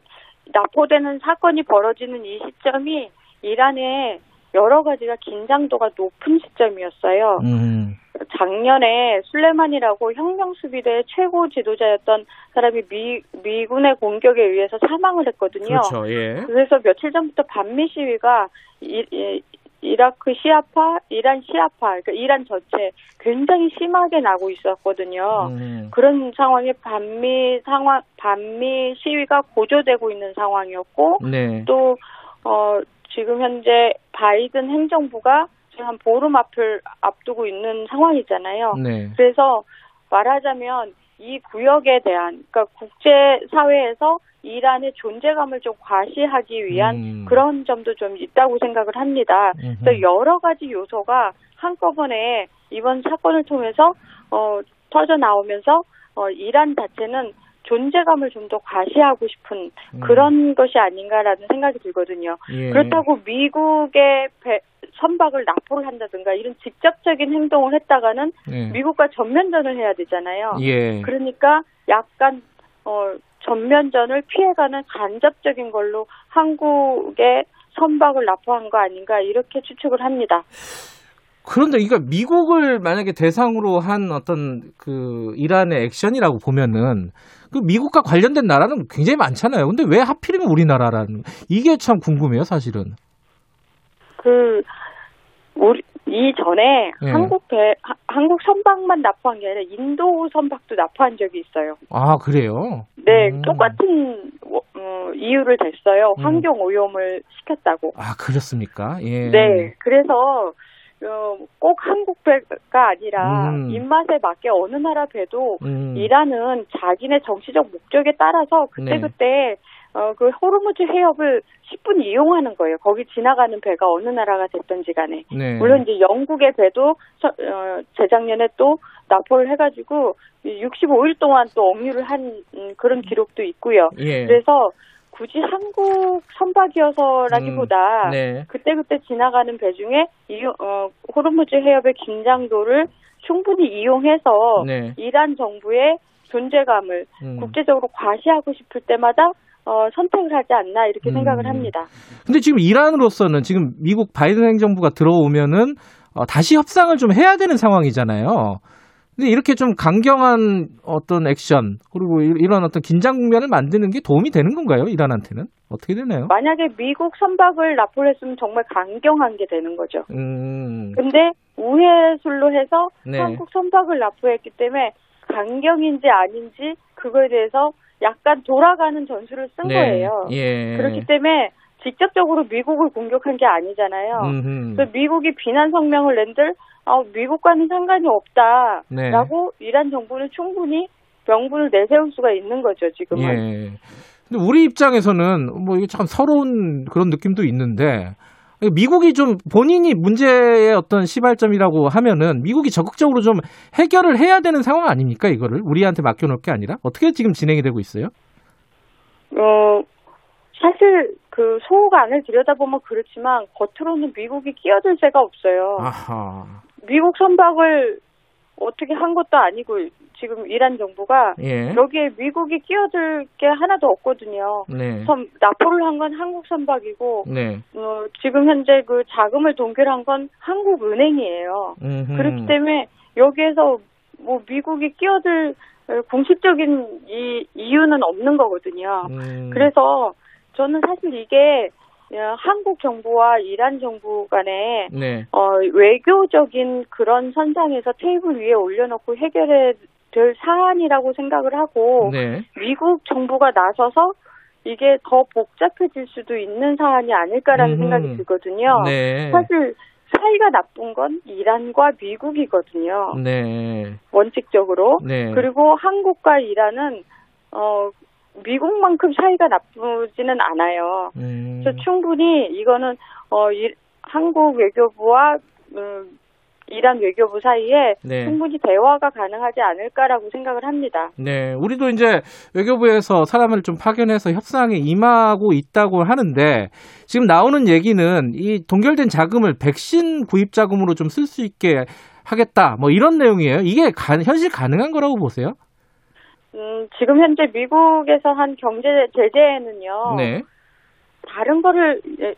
납포되는 사건이 벌어지는 이 시점이 이란의 여러 가지가 긴장도가 높은 시점이었어요. 음. 작년에 술레만이라고 혁명수비대 최고 지도자였던 사람이 미, 미군의 공격에 의해서 사망을 했거든요. 그렇죠, 예. 그래서 며칠 전부터 반미 시위가 이, 이, 이라크 시아파, 이란 시아파, 그러니까 이란 전체 굉장히 심하게 나고 있었거든요. 음. 그런 상황에 반미 상황, 반미 시위가 고조되고 있는 상황이었고, 네. 또, 어, 지금 현재 바이든 행정부가 지금 한 보름 앞을 앞두고 있는 상황이잖아요. 네. 그래서 말하자면 이 구역에 대한 그러니까 국제 사회에서 이란의 존재감을 좀 과시하기 위한 음. 그런 점도 좀 있다고 생각을 합니다. 음흠. 그래서 여러 가지 요소가 한꺼번에 이번 사건을 통해서 어, 터져 나오면서 어, 이란 자체는 존재감을 좀 더 과시하고 싶은 음. 그런 음. 것이 아닌가라는 생각이 들거든요. 예. 그렇다고 미국의 배, 선박을 납포를 한다든가 이런 직접적인 행동을 했다가는 예. 미국과 전면전을 해야 되잖아요. 예. 그러니까 약간 어 전면전을 피해가는 간접적인 걸로 한국의 선박을 납포한 거 아닌가 이렇게 추측을 합니다. 그런데 이거 미국을 만약에 대상으로 한 어떤 그 이란의 액션이라고 보면은 그 미국과 관련된 나라는 굉장히 많잖아요. 근데 왜 하필이면 우리나라라는 이게 참 궁금해요, 사실은. 그 우리 이전에 네. 한국 배 하, 한국 선박만 납포한 게 아니라 인도 선박도 납포한 적이 있어요. 아 그래요? 네, 음. 똑같은 어, 이유를 댔어요. 음. 환경 오염을 시켰다고. 아 그렇습니까? 예. 네, 그래서 어, 꼭 한국 배가 아니라 음. 입맛에 맞게 어느 나라 배도 음. 이란은 자기네 정치적 목적에 따라서 그때그때 네. 어, 그 호르무즈 해협을 10분 이용하는 거예요. 거기 지나가는 배가 어느 나라가 됐던지 간에. 네. 물론 이제 영국의 배도 서, 어, 재작년에 또 납포를 해가지고 65일 동안 또 억류를 한 음, 그런 기록도 있고요. 예. 그래서 굳이 한국 선박이어서라기보다 음, 네. 그때그때 지나가는 배 중에 이, 어, 호르무즈 해협의 긴장도를 충분히 이용해서 네. 이란 정부의 존재감을 음. 국제적으로 과시하고 싶을 때마다 어, 선택을 하지 않나 이렇게 음. 생각을 합니다. 근데 지금 이란으로서는 지금 미국 바이든 행정부가 들어오면은 어, 다시 협상을 좀 해야 되는 상황이잖아요. 근데 이렇게 좀 강경한 어떤 액션 그리고 이런 어떤 긴장 국면을 만드는 게 도움이 되는 건가요? 이란한테는 어떻게 되나요? 만약에 미국 선박을 납포를 했으면 정말 강경한 게 되는 거죠. 음. 근데 우회술로 해서 네. 한국 선박을 납포했기 때문에 강경인지 아닌지 그거에 대해서 약간 돌아가는 전술을 쓴 네. 거예요. 예. 그렇기 때문에 직접적으로 미국을 공격한 게 아니잖아요. 음흠. 그래서 미국이 비난 성명을 낸들 아, 미국과는 상관이 없다라고 네. 이란 정부는 충분히 명분을 내세울 수가 있는 거죠 지금은. 예. 근데 우리 입장에서는 뭐 이게 참 서러운 그런 느낌도 있는데 미국이 좀 본인이 문제의 어떤 시발점이라고 하면은 미국이 적극적으로 좀 해결을 해야 되는 상황 아닙니까 이거를 우리한테 맡겨놓을 게 아니라 어떻게 지금 진행이 되고 있어요? 어 사실 그 소호가 안을 들여다보면 그렇지만 겉으로는 미국이 끼어들 새가 없어요. 아하. 미국 선박을 어떻게 한 것도 아니고 지금 이란 정부가 예. 여기에 미국이 끼어들 게 하나도 없거든요. 네. 선, 납포를 한 건 한국 선박이고 네. 어, 지금 현재 그 자금을 동결한 건 한국 은행이에요. 음흠. 그렇기 때문에 여기에서 뭐 미국이 끼어들 공식적인 이 이유는 없는 거거든요. 음. 그래서 저는 사실 이게 어, 한국 정부와 이란 정부 간에 네. 어, 외교적인 그런 선상에서 테이블 위에 올려놓고 해결해 될 사안이라고 생각을 하고 네. 미국 정부가 나서서 이게 더 복잡해질 수도 있는 사안이 아닐까라는 음. 생각이 들거든요. 네. 사실 사이가 나쁜 건 이란과 미국이거든요. 네. 원칙적으로. 네. 그리고 한국과 이란은 어 미국만큼 사이가 나쁘지는 않아요. 음. 그래서 충분히 이거는 어 이, 한국 외교부와 음, 이란 외교부 사이에 네. 충분히 대화가 가능하지 않을까라고 생각을 합니다. 네, 우리도 이제 외교부에서 사람을 좀 파견해서 협상에 임하고 있다고 하는데 지금 나오는 얘기는 이 동결된 자금을 백신 구입 자금으로 좀 쓸 수 있게 하겠다. 뭐 이런 내용이에요. 이게 가, 현실 가능한 거라고 보세요? 음, 지금 현재 미국에서 한 경제 제재에는요. 네. 다른 거를 예,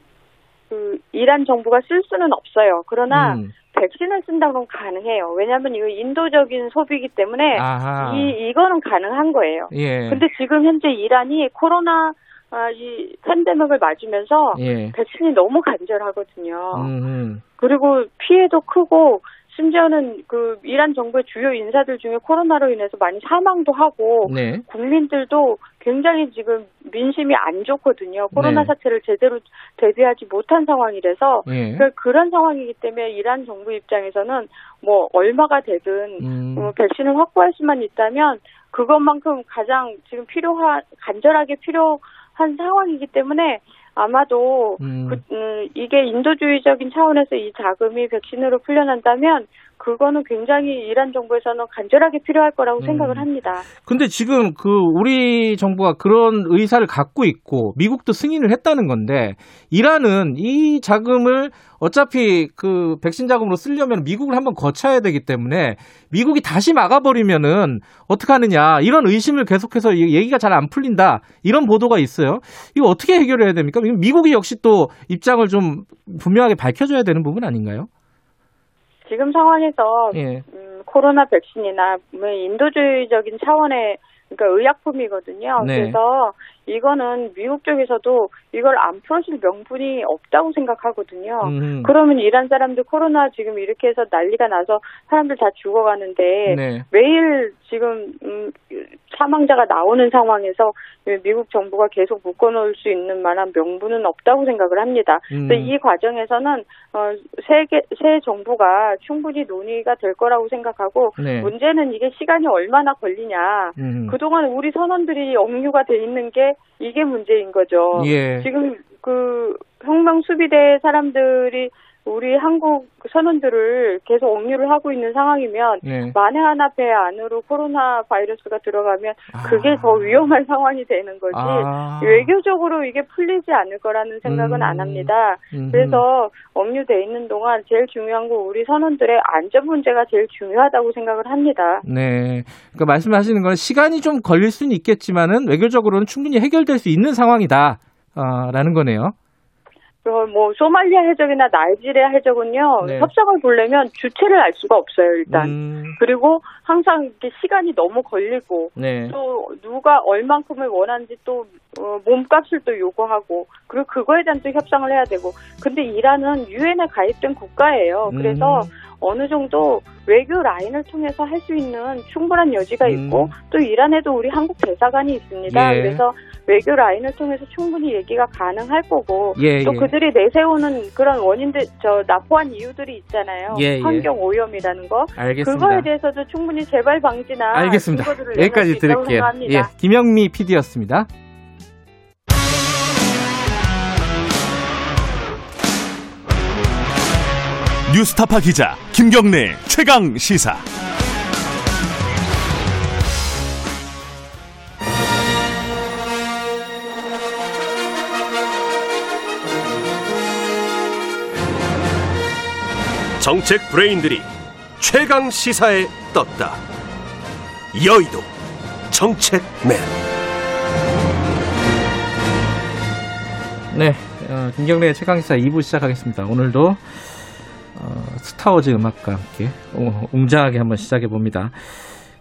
그 이란 정부가 쓸 수는 없어요. 그러나 음. 백신을 쓴다면 가능해요. 왜냐하면 이거 인도적인 소비이기 때문에 아하. 이 이거는 가능한 거예요. 예. 근데 지금 현재 이란이 코로나 아, 이 팬데믹을 맞으면서 예. 백신이 너무 간절하거든요. 음흠. 그리고 피해도 크고 심지어는 그 이란 정부의 주요 인사들 중에 코로나로 인해서 많이 사망도 하고 네. 국민들도 굉장히 지금 민심이 안 좋거든요. 코로나 네. 사태를 제대로 대비하지 못한 상황이라서 네. 그런 상황이기 때문에 이란 정부 입장에서는 뭐 얼마가 되든 음. 어, 백신을 확보할 수만 있다면 그것만큼 가장 지금 필요한 간절하게 필요한 상황이기 때문에 아마도 음. 그, 음, 이게 인도주의적인 차원에서 이 자금이 백신으로 풀려난다면 그거는 굉장히 이란 정부에서는 간절하게 필요할 거라고 음. 생각을 합니다. 근데 지금 그 우리 정부가 그런 의사를 갖고 있고 미국도 승인을 했다는 건데 이란은 이 자금을 어차피 그 백신 자금으로 쓰려면 미국을 한번 거쳐야 되기 때문에 미국이 다시 막아버리면은 어떻게 하느냐 이런 의심을 계속해서 얘기가 잘 안 풀린다 이런 보도가 있어요. 이거 어떻게 해결해야 됩니까? 미국이 역시 또 입장을 좀 분명하게 밝혀줘야 되는 부분 아닌가요? 지금 상황에서 예. 음, 코로나 백신이나 뭐 인도주의적인 차원의 그러니까 의약품이거든요. 네. 그래서 이거는 미국 쪽에서도 이걸 안 풀어줄 명분이 없다고 생각하거든요. 음. 그러면 이란 사람들 코로나 지금 이렇게 해서 난리가 나서 사람들 다 죽어가는데 네. 매일 지금 음, 사망자가 나오는 상황에서 미국 정부가 계속 묶어놓을 수 있는 만한 명분은 없다고 생각을 합니다. 음. 이 과정에서는 어, 세계 새 정부가 충분히 논의가 될 거라고 생각하고 네. 문제는 이게 시간이 얼마나 걸리냐. 음. 그동안 우리 선원들이 억류가 돼 있는 게 이게 문제인 거죠. 예. 지금 그 혁명 수비대 사람들이 우리 한국 선원들을 계속 억류를 하고 있는 상황이면 네. 만에 하나 배 안으로 코로나 바이러스가 들어가면 그게 아. 더 위험한 상황이 되는 거지 아. 외교적으로 이게 풀리지 않을 거라는 생각은 음. 안 합니다. 음. 그래서 억류돼 있는 동안 제일 중요한 건 우리 선원들의 안전 문제가 제일 중요하다고 생각을 합니다. 네, 그러니까 말씀하시는 건 시간이 좀 걸릴 수는 있겠지만은 외교적으로는 충분히 해결될 수 있는 상황이다라는 거네요. 뭐 소말리아 해적이나 나이지리아 해적은요 네. 협상을 보려면 주체를 알 수가 없어요 일단 음. 그리고 항상 이렇게 시간이 너무 걸리고 네. 또 누가 얼만큼을 원하는지 또 어, 몸값을 또 요구하고 그리고 그거에 대한 또 협상을 해야 되고 근데 이란은 유엔에 가입된 국가예요 그래서 음. 어느 정도 외교 라인을 통해서 할 수 있는 충분한 여지가 음. 있고 음. 또 이란에도 우리 한국 대사관이 있습니다. 예. 그래서 외교 라인을 통해서 충분히 얘기가 가능할 거고 예, 또 예. 그들이 내세우는 그런 원인들 저 납포한 이유들이 있잖아요. 예, 예. 환경 오염이라는 거. 알겠습니다. 그거에 대해서도 충분히 재발 방지나 알겠습니다. 여기까지 드릴게요. 예, 김영미 PD였습니다. 뉴스타파 기자 김경래 최강 시사. 정책 브레인들이 최강 시사에 떴다. 여의도 정책맨. 네, 어, 김경래의 최강 시사 2부 시작하겠습니다. 오늘도 어, 스타워즈 음악과 함께 웅장하게 한번 시작해 봅니다.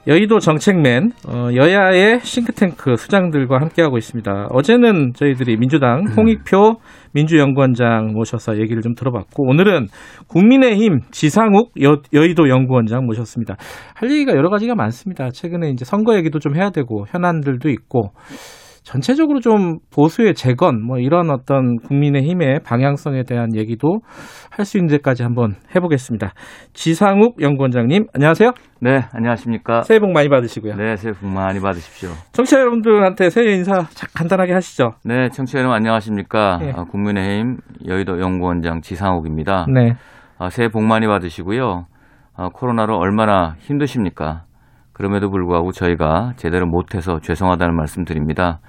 여의도 정책맨 어, 여야의 싱크탱크 수장들과 함께하고 있습니다. 어제는 저희들이 민주당 음. 홍익표 민주연구원장 모셔서 얘기를 좀 들어봤고 오늘은 국민의힘 지상욱 여, 여의도 연구원장 모셨습니다. 할 얘기가 여러 가지가 많습니다. 최근에 이제 선거 얘기도 좀 해야 되고 현안들도 있고 전체적으로 좀 보수의 재건 뭐 이런 어떤 국민의힘의 방향성에 대한 얘기도 할 수 있는 데까지 한번 해보겠습니다. 지상욱 연구원장님 안녕하세요. 네 안녕하십니까. 새해 복 많이 받으시고요. 네 새해 복 많이 받으십시오. 청취자 여러분들한테 새해 인사 간단하게 하시죠. 네 청취자 여러분 안녕하십니까. 네. 국민의힘 여의도 연구원장 지상욱입니다. 네. 아, 새해 복 많이 받으시고요. 아, 코로나로 얼마나 힘드십니까? 그럼에도 불구하고 저희가 제대로 못해서 죄송하다는 말씀 드립니다.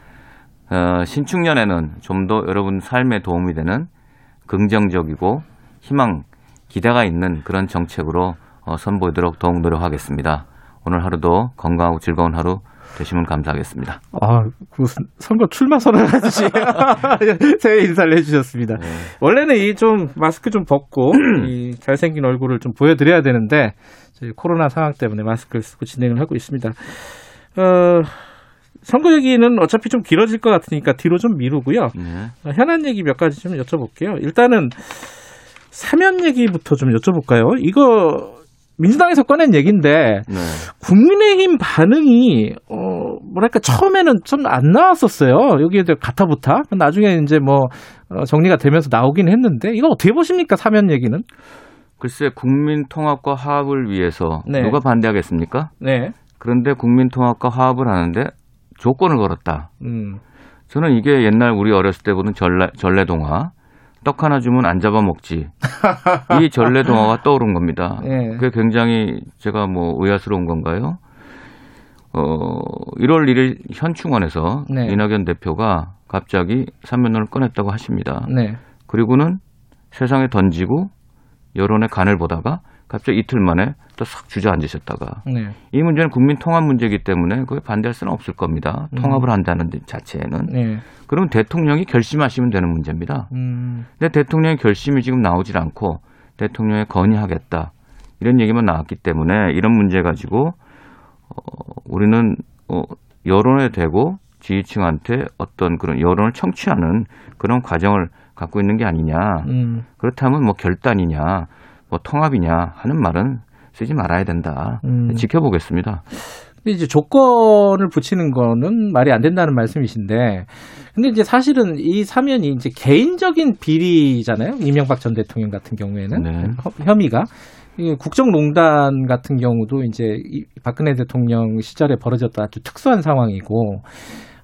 어, 신축년에는 좀 더 여러분 삶에 도움이 되는 긍정적이고 희망, 기대가 있는 그런 정책으로 어, 선보이도록 더욱 노력하겠습니다. 오늘 하루도 건강하고 즐거운 하루 되시면 감사하겠습니다. 아, 무슨 선거 출마 선언하듯이 [laughs] 새해 인사를 해주셨습니다. 네. 원래는 이 좀 마스크 좀 벗고 [clears throat] 이 잘생긴 얼굴을 좀 보여드려야 되는데 저희 코로나 상황 때문에 마스크를 쓰고 진행을 하고 있습니다. 어, 선거 얘기는 어차피 좀 길어질 것 같으니까 뒤로 좀 미루고요. 네. 현안 얘기 몇 가지 좀 여쭤볼게요. 일단은 사면 얘기부터 좀 여쭤볼까요? 이거 민주당에서 꺼낸 얘기인데 네. 국민의힘 반응이 어 뭐랄까 처음에는 좀 안 나왔었어요. 여기에 대해 가타부타. 나중에 이제 뭐 어, 정리가 되면서 나오긴 했는데 이거 어떻게 보십니까 사면 얘기는? 글쎄 국민 통합과 화합을 위해서 네. 누가 반대하겠습니까? 네. 그런데 국민 통합과 화합을 하는데 조건을 걸었다. 음. 저는 이게 옛날 우리 어렸을 때 보는 전래, 전래동화. 떡 하나 주면 안 잡아먹지. [laughs] 이 전래동화가 떠오른 겁니다. 예. 그게 굉장히 제가 뭐 의아스러운 건가요? 어, 1월 1일 현충원에서 네. 이낙연 대표가 갑자기 삼면론을 꺼냈다고 하십니다. 네. 그리고는 세상에 던지고 여론의 간을 보다가 갑자기 이틀 만에 또 싹 주저앉으셨다가 네. 이 문제는 국민 통합 문제이기 때문에 그에 반대할 수는 없을 겁니다. 음. 통합을 한다는 자체는. 네. 그러면 대통령이 결심하시면 되는 문제입니다. 음. 근데 대통령의 결심이 지금 나오질 않고 대통령에 건의하겠다 이런 얘기만 나왔기 때문에 이런 문제 가지고 어, 우리는 어, 여론에 대고 지지층한테 어떤 그런 여론을 청취하는 그런 과정을 갖고 있는 게 아니냐. 음. 그렇다면 뭐 결단이냐, 뭐 통합이냐 하는 말은 쓰지 말아야 된다. 음. 지켜보겠습니다. 근데 이제 조건을 붙이는 거는 말이 안 된다는 말씀이신데, 근데 이제 사실은 이 사면이 이제 개인적인 비리잖아요. 이명박 전 대통령 같은 경우에는 네. 혐의가 국정농단 같은 경우도 이제 박근혜 대통령 시절에 벌어졌던 아주 특수한 상황이고,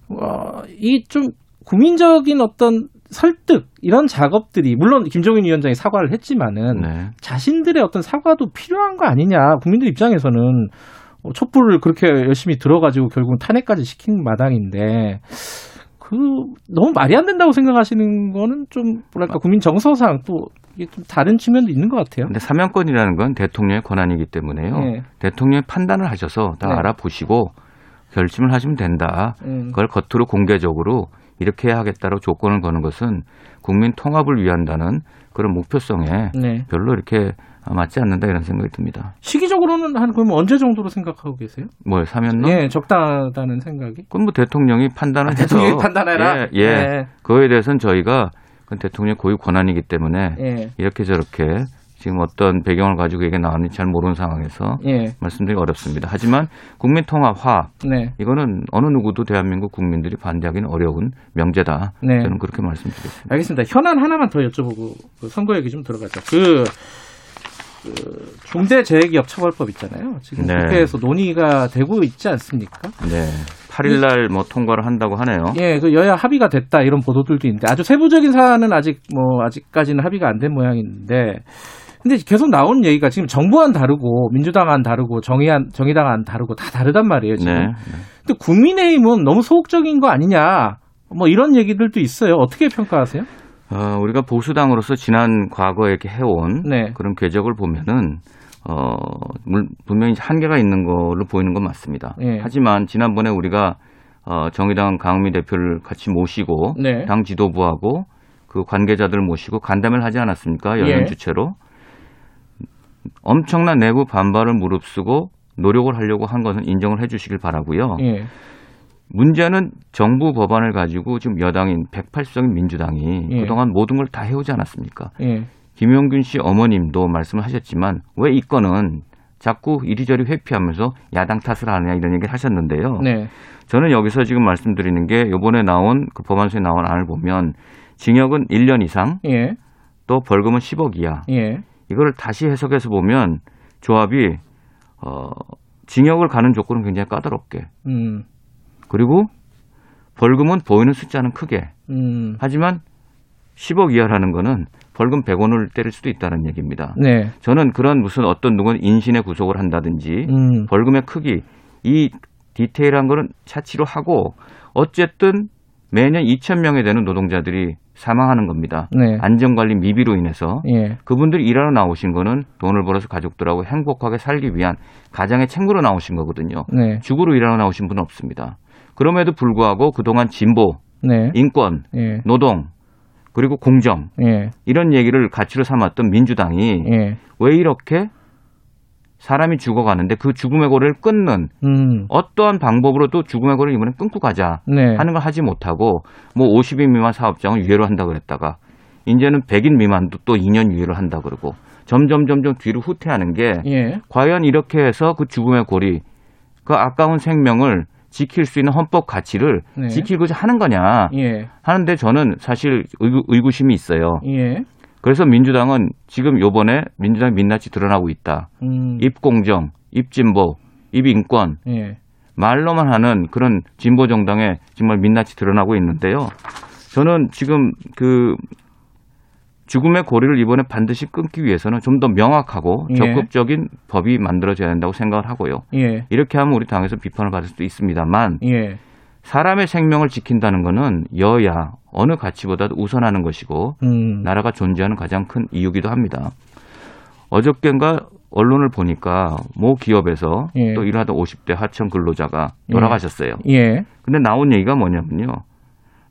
어, 이좀 국민적인 어떤 설득 이런 작업들이 물론 김종인 위원장이 사과를 했지만은 네. 자신들의 어떤 사과도 필요한 거 아니냐 국민들 입장에서는 어, 촛불을 그렇게 열심히 들어가지고 결국은 탄핵까지 시킨 마당인데 그 너무 말이 안 된다고 생각하시는 거는 좀 뭐랄까 국민 정서상 또 이게 좀 다른 측면도 있는 것 같아요. 근데 사면권이라는 건 대통령의 권한이기 때문에요. 네. 대통령의 판단을 하셔서 다 네. 알아보시고 결심을 하시면 된다. 음. 그걸 겉으로 공개적으로 이렇게 해야 하겠다고 조건을 거는 것은 국민 통합을 위한다는 그런 목표성에 네. 별로 이렇게 맞지 않는다 이런 생각이 듭니다. 시기적으로는 한 그럼 언제 정도로 생각하고 계세요? 뭘 사면론? 예, 적다다는 생각이. 그럼 뭐 대통령이 판단을 아, 해서 대통령이 판단해라. 예, 예. 네. 그거에 대해서는 저희가 대통령 고유 권한이기 때문에 예. 이렇게 저렇게 지금 어떤 배경을 가지고 얘기 나왔는지 잘 모르는 상황에서 예. 말씀드리기 어렵습니다. 하지만 국민통합화 네. 이거는 어느 누구도 대한민국 국민들이 반대하기는 어려운 명제다. 네. 저는 그렇게 말씀드리겠습니다. 알겠습니다. 현안 하나만 더 여쭤보고 그 선거 얘기 좀 들어가죠. 그, 그 중대재해기업처벌법 있잖아요. 지금 네. 국회에서 논의가 되고 있지 않습니까? 네. 8일날 뭐 통과를 한다고 하네요. 예, 그 여야 합의가 됐다 이런 보도들도 있는데 아주 세부적인 사안은 아직 뭐 아직까지는 합의가 안 된 모양인데 근데 계속 나온 얘기가 지금 정부안 다르고 민주당안 다르고 정의안 정의당안 다르고 다 다르단 말이에요 지금. 네, 네. 근데 국민의힘은 너무 소극적인 거 아니냐 뭐 이런 얘기들도 있어요. 어떻게 평가하세요? 어, 우리가 보수당으로서 지난 과거에 이렇게 해온 네. 그런 궤적을 보면은 어, 분명히 한계가 있는 걸로 보이는 건 맞습니다. 네. 하지만 지난번에 우리가 어, 정의당 강미 대표를 같이 모시고 네. 당 지도부하고 그 관계자들 모시고 간담회를 하지 않았습니까? 여행 예. 주체로. 엄청난 내부 반발을 무릅쓰고 노력을 하려고 한 것은 인정을 해 주시길 바라고요. 예. 문제는 정부 법안을 가지고 지금 여당인 180석인 민주당이 예. 그동안 모든 걸 다 해오지 않았습니까? 예. 김용균 씨 어머님도 말씀을 하셨지만 왜 이 건은 자꾸 이리저리 회피하면서 야당 탓을 하느냐 이런 얘기를 하셨는데요. 네. 저는 여기서 지금 말씀드리는 게 이번에 나온 그 법안서에 나온 안을 보면 징역은 1년 이상, 예. 또 벌금은 10억 이하, 예. 이걸 다시 해석해서 보면 조합이 어, 징역을 가는 조건은 굉장히 까다롭게. 음. 그리고 벌금은 보이는 숫자는 크게. 음. 하지만 10억 이하라는 거는 벌금 100원을 때릴 수도 있다는 얘기입니다. 네. 저는 그런 무슨 어떤 누군 인신의 구속을 한다든지 음. 벌금의 크기 이 디테일한 거는 차치로 하고 어쨌든 매년 2천 명에 되는 노동자들이 사망하는 겁니다. 네. 안전관리 미비로 인해서 예. 그분들이 일하러 나오신 거는 돈을 벌어서 가족들하고 행복하게 살기 위한 가장의 책무로 나오신 거거든요. 네. 죽으로 일하러 나오신 분은 없습니다. 그럼에도 불구하고 그동안 진보, 네. 인권, 예. 노동 그리고 공정 예. 이런 얘기를 가치로 삼았던 민주당이 예. 왜 이렇게 사람이 죽어가는데 그 죽음의 고리를 끊는 음. 어떠한 방법으로도 죽음의 고리를 이번에 끊고 가자 네. 하는 걸 하지 못하고 뭐 50인 미만 사업장은 유예로 한다 그랬다가 이제는 100인 미만도 또 2년 유예를 한다 그러고 점점 점점 뒤로 후퇴하는 게 예. 과연 이렇게 해서 그 죽음의 고리 그 아까운 생명을 지킬 수 있는 헌법 가치를 네. 지키고자 하는 거냐 예. 하는데 저는 사실 의구, 심이 있어요. 예. 그래서 민주당은 지금 요번에 민주당 민낯이 드러나고 있다. 음. 입공정, 입진보, 입인권. 예. 말로만 하는 그런 진보 정당의 정말 민낯이 드러나고 있는데요. 저는 지금 그 죽음의 고리를 이번에 반드시 끊기 위해서는 좀 더 명확하고 예. 적극적인 법이 만들어져야 된다고 생각을 하고요. 예. 이렇게 하면 우리 당에서 비판을 받을 수도 있습니다만 예. 사람의 생명을 지킨다는 것은 여야 어느 가치보다도 우선하는 것이고 음. 나라가 존재하는 가장 큰 이유기도 합니다. 어저께인가 언론을 보니까 모 기업에서 예. 또 일하던 50대 하청 근로자가 예. 돌아가셨어요. 예. 근데 나온 얘기가 뭐냐면요.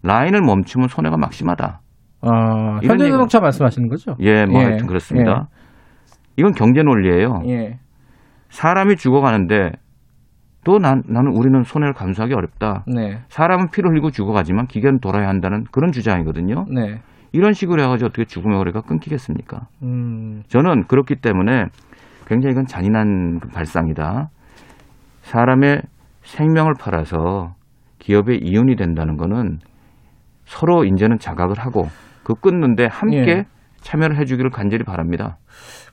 라인을 멈추면 손해가 막심하다. 아, 현대자동차 말씀하시는 거죠? 예, 뭐 예. 하여튼 그렇습니다. 예. 이건 경제 논리예요. 예. 사람이 죽어가는데 또 난, 나는 우리는 손해를 감수하기 어렵다. 네. 사람은 피를 흘리고 죽어가지만 기계는 돌아야 한다는 그런 주장이거든요. 네. 이런 식으로 해가지고 어떻게 죽음의 거래가 끊기겠습니까? 음. 저는 그렇기 때문에 굉장히 이건 잔인한 발상이다. 사람의 생명을 팔아서 기업의 이윤이 된다는 거는 서로 이제는 자각을 하고 그 끊는데 함께 예. 참여를 해주기를 간절히 바랍니다.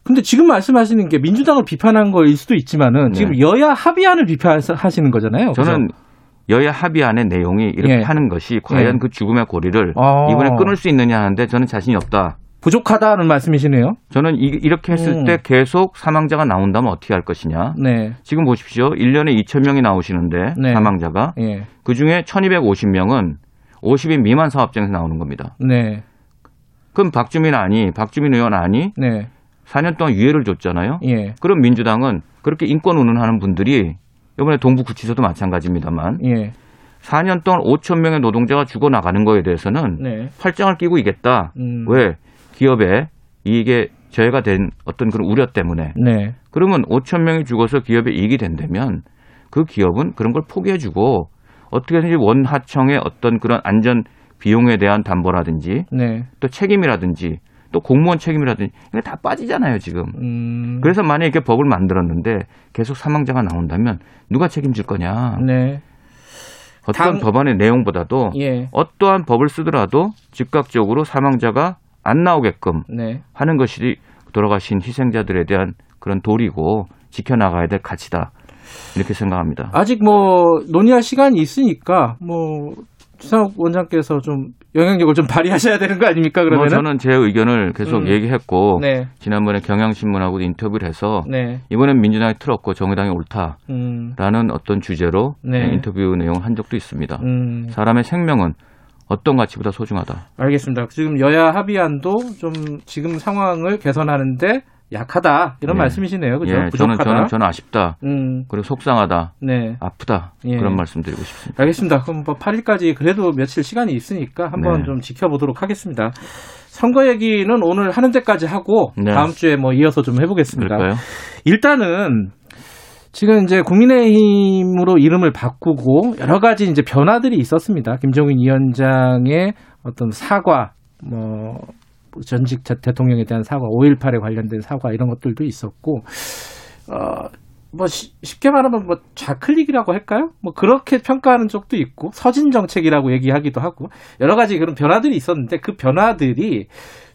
근데 지금 말씀하시는 게 민주당을 비판한 거일 수도 있지만은 네. 지금 여야 합의안을 비판하시는 거잖아요. 저는 그래서. 여야 합의안의 내용이 이렇게 예. 하는 것이 과연 예. 그 죽음의 고리를 아. 이번에 끊을 수 있느냐 하는데 저는 자신이 없다. 부족하다는 말씀이시네요. 저는 이, 렇게 했을 음. 때 계속 사망자가 나온다면 어떻게 할 것이냐. 네. 지금 보십시오. 1년에 2천 명이 나오시는데 네. 사망자가 예. 그중에 1,250명은 50인 미만 사업장에서 나오는 겁니다. 네. 그럼 박주민 아니, 박주민 의원 아니, 네. 4년 동안 유예를 줬잖아요. 예. 그럼 민주당은 그렇게 인권 운운하는 분들이 이번에 동부구치소도 마찬가지입니다만 예. 4년 동안 5천 명의 노동자가 죽어 나가는 거에 대해서는 네. 팔짱을 끼고 있겠다. 음. 왜? 기업에 이익에 저해가 된 어떤 그런 우려 때문에. 네. 그러면 5천 명이 죽어서 기업에 이익이 된다면 그 기업은 그런 걸 포기해주고 어떻게든지 원하청의 어떤 그런 안전 비용에 대한 담보라든지 네. 또 책임이라든지 또 공무원 책임이라든지 이게 다 빠지잖아요 지금. 음. 그래서 만약에 이렇게 법을 만들었는데 계속 사망자가 나온다면 누가 책임질 거냐. 네. 어떤 당... 법안의 내용보다도 예. 어떠한 법을 쓰더라도 즉각적으로 사망자가 안 나오게끔 네. 하는 것이 돌아가신 희생자들에 대한 그런 도리고 지켜나가야 될 가치다. 이렇게 생각합니다. 아직 뭐 논의할 시간이 있으니까 뭐 주상욱 원장께서 좀 영향력을 좀 발휘하셔야 되는 거 아닙니까? 그러면 뭐 저는 제 의견을 계속 음. 얘기했고 네. 지난번에 경향신문하고 인터뷰를 해서 네. 이번엔 민주당이 틀었고 정의당이 옳다라는 음. 어떤 주제로 네. 인터뷰 내용을 한 적도 있습니다. 음. 사람의 생명은 어떤 가치보다 소중하다. 알겠습니다. 지금 여야 합의안도 좀 지금 상황을 개선하는데 약하다 이런 네. 말씀이시네요. 그죠? 예, 저는 저는 저는 아쉽다. 음. 그리고 속상하다. 네. 아프다. 예. 그런 말씀드리고 싶습니다. 알겠습니다. 그럼 뭐 8일까지 그래도 며칠 시간이 있으니까 한번 네. 좀 지켜보도록 하겠습니다. 선거 얘기는 오늘 하는 데까지 하고 네. 다음 주에 뭐 이어서 좀 해보겠습니다. 그럴까요? 일단은 지금 이제 국민의힘으로 이름을 바꾸고 여러 가지 이제 변화들이 있었습니다. 김정인 위원장의 어떤 사과, 뭐 전직 대통령에 대한 사과, 5.18에 관련된 사과 이런 것들도 있었고, 어, 뭐 쉽게 말하면 뭐 좌클릭이라고 할까요? 뭐 그렇게 평가하는 쪽도 있고 서진 정책이라고 얘기하기도 하고 여러 가지 그런 변화들이 있었는데 그 변화들이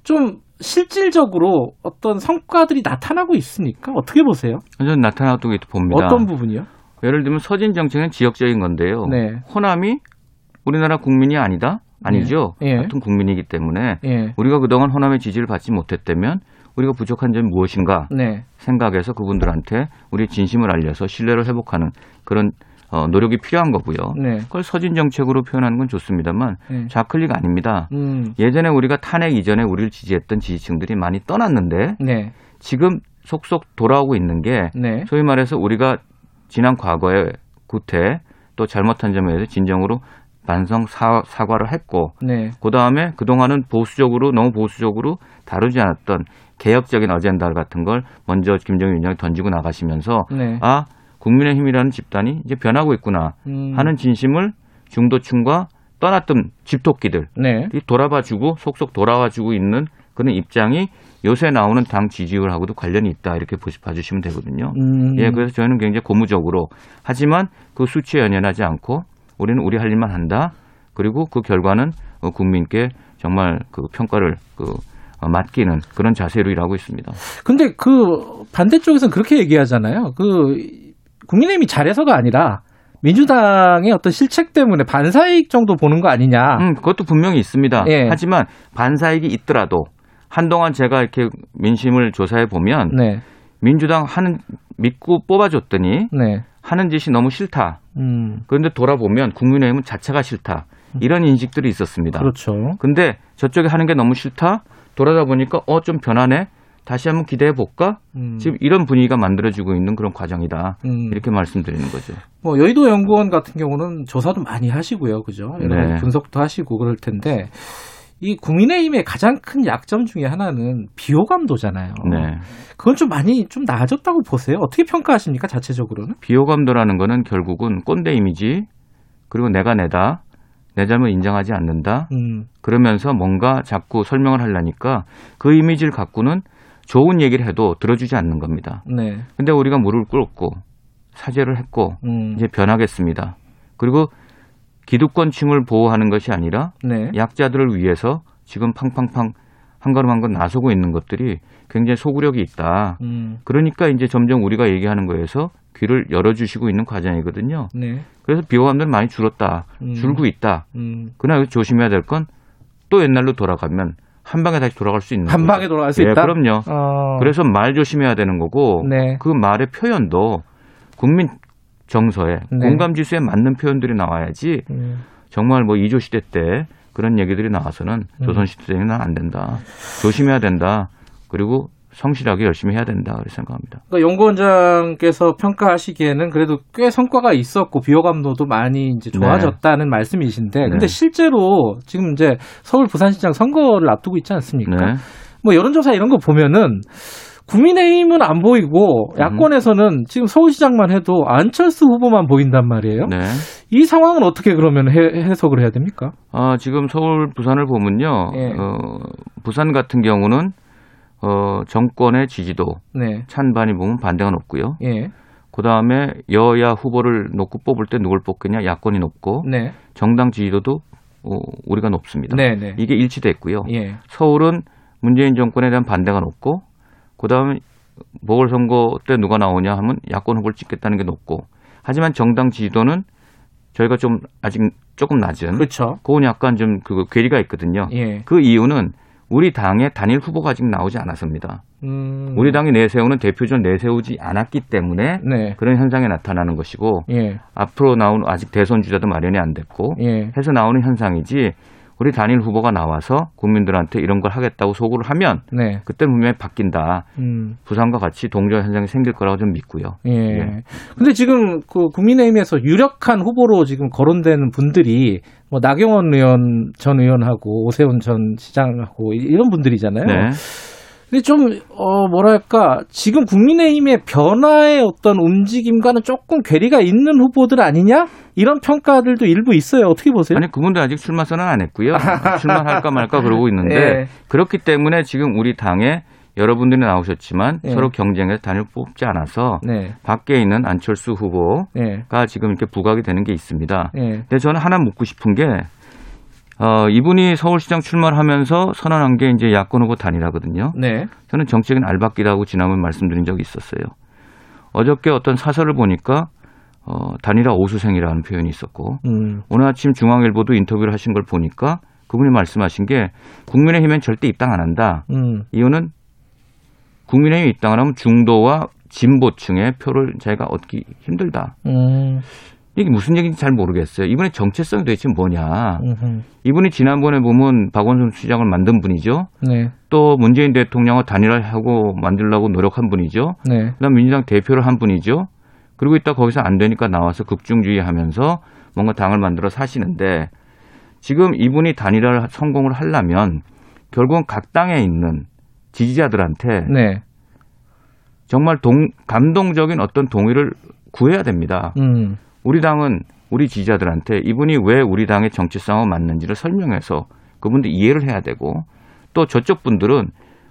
좀 실질적으로 어떤 성과들이 나타나고 있습니까? 어떻게 보세요? 저는 나타나고 봅니다. 어떤 부분이요? 예를 들면 서진 정책은 지역적인 건데요. 네. 호남이 우리나라 국민이 아니다? 아니죠. 예. 같은 국민이기 때문에 예. 우리가 그동안 호남의 지지를 받지 못했다면 우리가 부족한 점이 무엇인가 네. 생각해서 그분들한테 우리 진심을 알려서 신뢰를 회복하는 그런 어, 노력이 필요한 거고요. 네. 그걸 서진 정책으로 표현하는 건 좋습니다만 네. 좌클릭 아닙니다. 음. 예전에 우리가 탄핵 이전에 우리를 지지했던 지지층들이 많이 떠났는데 네. 지금 속속 돌아오고 있는 게 네. 소위 말해서 우리가 지난 과거의 구태 또 잘못한 점에 대해서 진정으로 반성 사, 사과를 했고 네. 그다음에 그동안은 보수적으로 너무 보수적으로 다루지 않았던 개혁적인 어젠다 같은 걸 먼저 김정일 위원장이 던지고 나가시면서 네. 아 국민의힘이라는 집단이 이제 변하고 있구나 음. 하는 진심을 중도층과 떠났던 집토끼들 네. 돌아봐주고 속속 돌아와주고 있는 그런 입장이 요새 나오는 당 지지율하고도 관련이 있다 이렇게 봐주시면 되거든요. 음. 예, 그래서 저희는 굉장히 고무적으로 하지만 그 수치에 연연하지 않고 우리는 우리 할 일만 한다. 그리고 그 결과는 어, 국민께 정말 그 평가를 그 어, 맡기는 그런 자세로 일하고 있습니다. 근데 그 반대쪽에서는 그렇게 얘기하잖아요. 그 국민의힘이 잘해서가 아니라 민주당의 어떤 실책 때문에 반사이익 정도 보는 거 아니냐. 음, 그것도 분명히 있습니다. 예. 하지만 반사이익이 있더라도 한동안 제가 이렇게 민심을 조사해 보면 네. 민주당 하는 믿고 뽑아줬더니 네. 하는 짓이 너무 싫다. 음. 그런데 돌아보면 국민의힘은 자체가 싫다. 이런 인식들이 있었습니다. 그렇죠. 근데 저쪽에 하는 게 너무 싫다. 돌아다 보니까 어 좀 변하네. 다시 한번 기대해 볼까? 음. 지금 이런 분위기가 만들어지고 있는 그런 과정이다. 음. 이렇게 말씀드리는 거죠. 뭐 여의도 연구원 같은 경우는 조사도 많이 하시고요, 그죠? 여러 네. 분석도 하시고 그럴 텐데 이 국민의힘의 가장 큰 약점 중에 하나는 비호감도잖아요. 네. 그건 좀 많이 좀 나아졌다고 보세요. 어떻게 평가하십니까, 자체적으로는? 비호감도라는 거는 결국은 꼰대 이미지 그리고 내가 내다 내 잘못 인정하지 않는다. 음. 그러면서 뭔가 자꾸 설명을 하려니까 그 이미지를 갖고는 좋은 얘기를 해도 들어주지 않는 겁니다. 네. 근데 우리가 무릎을 꿇었고 사죄를 했고 음. 이제 변하겠습니다. 그리고 기득권층을 보호하는 것이 아니라 네. 약자들을 위해서 지금 팡팡팡 한 걸음 한 걸 나서고 있는 것들이 굉장히 소구력이 있다. 음. 그러니까 이제 점점 우리가 얘기하는 거에서 귀를 열어주시고 있는 과정이거든요. 네. 그래서 비호감들 많이 줄었다, 음. 줄고 있다. 음. 그러나 조심해야 될 건 또 옛날로 돌아가면 한 방에 다시 돌아갈 수 있는 한 거죠. 방에 돌아갈 수 네, 있다. 그럼요. 어. 그래서 말 조심해야 되는 거고 네. 그 말의 표현도 국민 정서에 네. 공감 지수에 맞는 표현들이 나와야지 음. 정말 뭐 이조 시대 때 그런 얘기들이 나와서는 음. 조선 시대에는 안 된다. 조심해야 된다. 그리고 성실하게 열심히 해야 된다 그렇게 생각합니다. 그러니까 연구원장께서 평가하시기에는 그래도 꽤 성과가 있었고 비호감도도 많이 이제 좋아졌다는 네. 말씀이신데, 네. 근데 실제로 지금 이제 서울 부산시장 선거를 앞두고 있지 않습니까? 네. 뭐 여론조사 이런 거 보면은 국민의힘은 안 보이고 음. 야권에서는 음. 지금 서울시장만 해도 안철수 후보만 보인단 말이에요. 네. 이 상황은 어떻게 그러면 해, 석을 해야 됩니까? 아, 지금 서울 부산을 보면요. 예. 어, 부산 같은 경우는 어, 정권의 지지도 네. 찬반이 보면 반대가 높고요. 예. 그 다음에 여야 후보를 놓고 뽑을 때 누굴 뽑겠냐 야권이 높고 네. 정당 지지도도 어, 우리가 높습니다. 네, 네. 이게 일치됐고요. 예. 서울은 문재인 정권에 대한 반대가 높고 그다음에 보궐선거 때 누가 나오냐 하면 야권 후보를 찍겠다는 게 높고 하지만 정당 지지도는 저희가 좀 아직 조금 낮은 그렇죠. 그건 약간 좀 그 괴리가 있거든요. 예. 그 이유는 우리 당의 단일 후보가 아직 나오지 않았습니다. 음. 우리 당이 내세우는 대표전 내세우지 않았기 때문에 네. 그런 현상이 나타나는 것이고 예. 앞으로 나오는 아직 대선 주자도 마련이 안 됐고 예. 해서 나오는 현상이지 우리 단일 후보가 나와서 국민들한테 이런 걸 하겠다고 소구를 하면 네. 그때 분명히 바뀐다. 음. 부산과 같이 동조 현상이 생길 거라고 좀 믿고요. 예. 예. 근데 지금 그 국민의힘에서 유력한 후보로 지금 거론되는 분들이 뭐 나경원 의원 전 의원하고 오세훈 전 시장하고 이런 분들이잖아요. 네. 근데 좀, 어, 뭐랄까, 지금 국민의힘의 변화의 어떤 움직임과는 조금 괴리가 있는 후보들 아니냐? 이런 평가들도 일부 있어요. 어떻게 보세요? 아니, 그분들 아직 출마 선언 안 했고요. [laughs] 출마할까 말까 그러고 있는데, 네. 그렇기 때문에 지금 우리 당에 여러분들이 나오셨지만 네. 서로 경쟁해서 단일 뽑지 않아서 네. 밖에 있는 안철수 후보가 네. 지금 이렇게 부각이 되는 게 있습니다. 네. 근데 저는 하나 묻고 싶은 게 어, 이분이 서울시장 출마를 하면서 선언한 게 이제 야권 후보 단일화거든요. 네. 저는 정책인 알박기라고 지난번 말씀드린 적이 있었어요. 어저께 어떤 사설을 보니까 어, 단일화 오수생이라는 표현이 있었고 음. 오늘 아침 중앙일보도 인터뷰를 하신 걸 보니까 그분이 말씀하신 게 국민의힘엔 절대 입당 안 한다. 음. 이유는 국민의힘 입당을 하면 중도와 진보층의 표를 자기가 얻기 힘들다. 음. 이게 무슨 얘기인지 잘 모르겠어요. 이분의 정체성이 도대체 뭐냐. 음흠. 이분이 지난번에 보면 박원순 시장을 만든 분이죠. 네. 또 문재인 대통령을 단일화하고 만들려고 노력한 분이죠. 네. 그다음 민주당 대표를 한 분이죠. 그리고 있다 거기서 안 되니까 나와서 극중주의 하면서 뭔가 당을 만들어 사시는데 지금 이분이 단일화를 성공을 하려면 결국은 각 당에 있는 지지자들한테 네. 정말 동, 감동적인 어떤 동의를 구해야 됩니다. 음. 우리 당은 우리 지지자들한테 이분이 왜 우리 당의 정치성과 맞는지를 설명해서 그분들 이해를 해야 되고 또 저쪽 분들은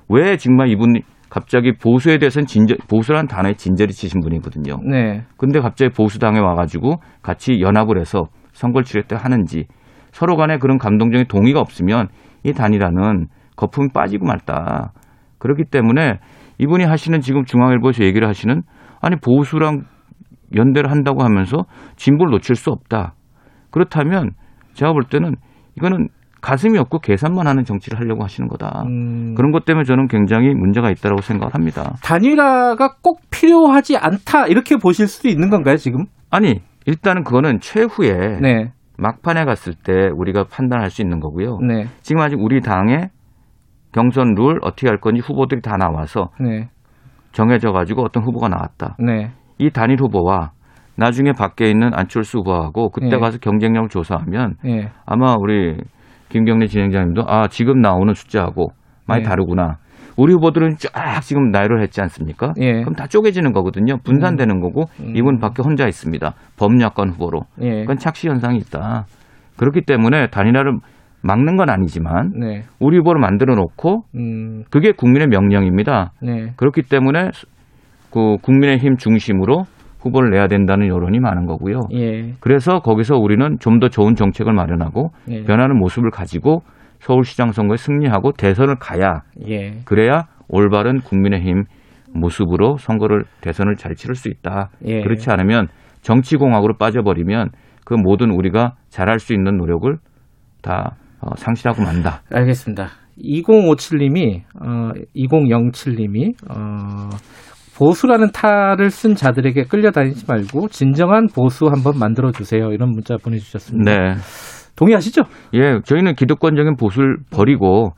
왜 정말 이분이 갑자기 보수에 대해서는 진절, 보수라는 단어에 진절이 치신 분이거든요. 네. 근데 갑자기 보수당에 와가지고 같이 연합을 해서 선거를 치르겠다 하는지 서로 간에 그런 감동적인 동의가 없으면 이 단일화는 거품이 빠지고 말다. 그렇기 때문에 이분이 하시는 지금 중앙일보에서 얘기를 하시는 아니 보수랑 연대를 한다고 하면서 진보를 놓칠 수 없다. 그렇다면 제가 볼 때는 이거는 가슴이 없고 계산만 하는 정치를 하려고 하시는 거다. 음. 그런 것 때문에 저는 굉장히 문제가 있다고 생각합니다. 단일화가 꼭 필요하지 않다 이렇게 보실 수도 있는 건가요 지금? 아니 일단은 그거는 최후에 네. 막판에 갔을 때 우리가 판단할 수 있는 거고요. 네. 지금 아직 우리 당의 경선 룰 어떻게 할 건지 후보들이 다 나와서 네. 정해져 가지고 어떤 후보가 나왔다. 네. 이 단일 후보와 나중에 밖에 있는 안철수 후보하고 그때 네. 가서 경쟁력 조사하면 네. 아마 우리 김경래 진행자님도 아 지금 나오는 숫자하고 많이 네. 다르구나. 우리 후보들은 쫙 지금 나열을 했지 않습니까? 예. 그럼 다 쪼개지는 거거든요. 분산되는 음. 거고 음. 이분 밖에 혼자 있습니다. 범야권 후보로. 예. 그건 착시 현상이 있다. 그렇기 때문에 단일화를 막는 건 아니지만 네. 우리 후보를 만들어 놓고 음. 그게 국민의 명령입니다. 네. 그렇기 때문에 그 국민의힘 중심으로 후보를 내야 된다는 여론이 많은 거고요. 예. 그래서 거기서 우리는 좀 더 좋은 정책을 마련하고 예. 변하는 모습을 가지고 서울시장 선거에 승리하고 대선을 가야 예. 그래야 올바른 국민의힘 모습으로 선거를 대선을 잘 치를 수 있다. 예. 그렇지 않으면 정치공학으로 빠져버리면 그 모든 우리가 잘할 수 있는 노력을 다 어, 상실하고 만다. 알겠습니다. 2057님이 어, 2007님이 어, 보수라는 탈을 쓴 자들에게 끌려다니지 말고 진정한 보수 한번 만들어 주세요. 이런 문자 보내주셨습니다. 네. 동의하시죠? 예, 저희는 기득권적인 보수를 버리고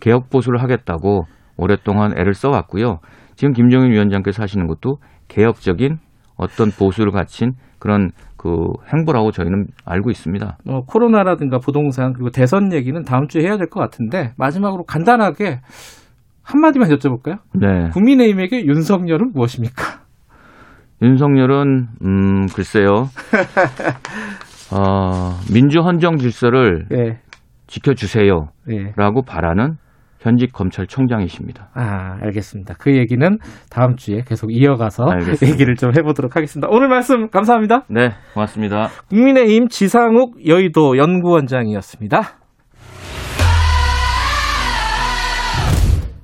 개혁 보수를 하겠다고 오랫동안 애를 써왔고요. 지금 김정인 위원장께서 하시는 것도 개혁적인 어떤 보수를 갖춘 그런 그 행보라고 저희는 알고 있습니다. 뭐 코로나라든가 부동산 그리고 대선 얘기는 다음 주에 해야 될 것 같은데 마지막으로 간단하게 한마디만 여쭤볼까요? 네. 국민의힘에게 윤석열은 무엇입니까? 윤석열은 음 글쎄요. [laughs] 어, 민주 헌정 질서를 네. 지켜주세요라고 네. 바라는 현직 검찰총장이십니다. 아, 알겠습니다. 그 얘기는 다음 주에 계속 이어가서 알겠습니다. 얘기를 좀 해보도록 하겠습니다. 오늘 말씀 감사합니다. 네, 고맙습니다. 국민의힘 지상욱 여의도 연구원장이었습니다.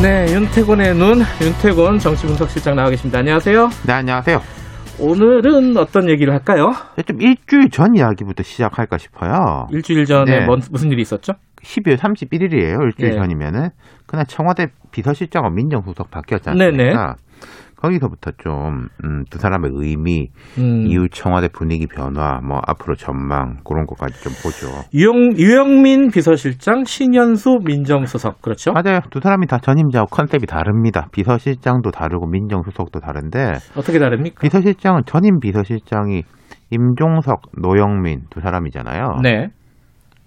네, 윤태곤의 눈, 윤태곤 정치분석실장 나와 계십니다. 안녕하세요. 네, 안녕하세요. 오늘은 어떤 얘기를 할까요? 좀 일주일 전 이야기부터 시작할까 싶어요. 일주일 전에 네. 뭔, 무슨 일이 있었죠? 12월 31일이에요. 일주일 네. 전이면은. 그날 청와대 비서실장과 민정수석 않습니까? 네네. 거기서부터 좀, 음, 두 사람의 의미, 음. 이후 청와대 분위기 변화, 뭐, 앞으로 전망, 그런 것까지 좀 보죠. 유영, 유영민 비서실장, 신현수 민정수석, 그렇죠? 맞아요. 두 사람이 다 전임자하고 컨셉이 다릅니다. 비서실장도 다르고 민정수석도 다른데. 어떻게 다릅니까? 비서실장은 전임 비서실장이 임종석, 노영민 두 사람이잖아요. 네.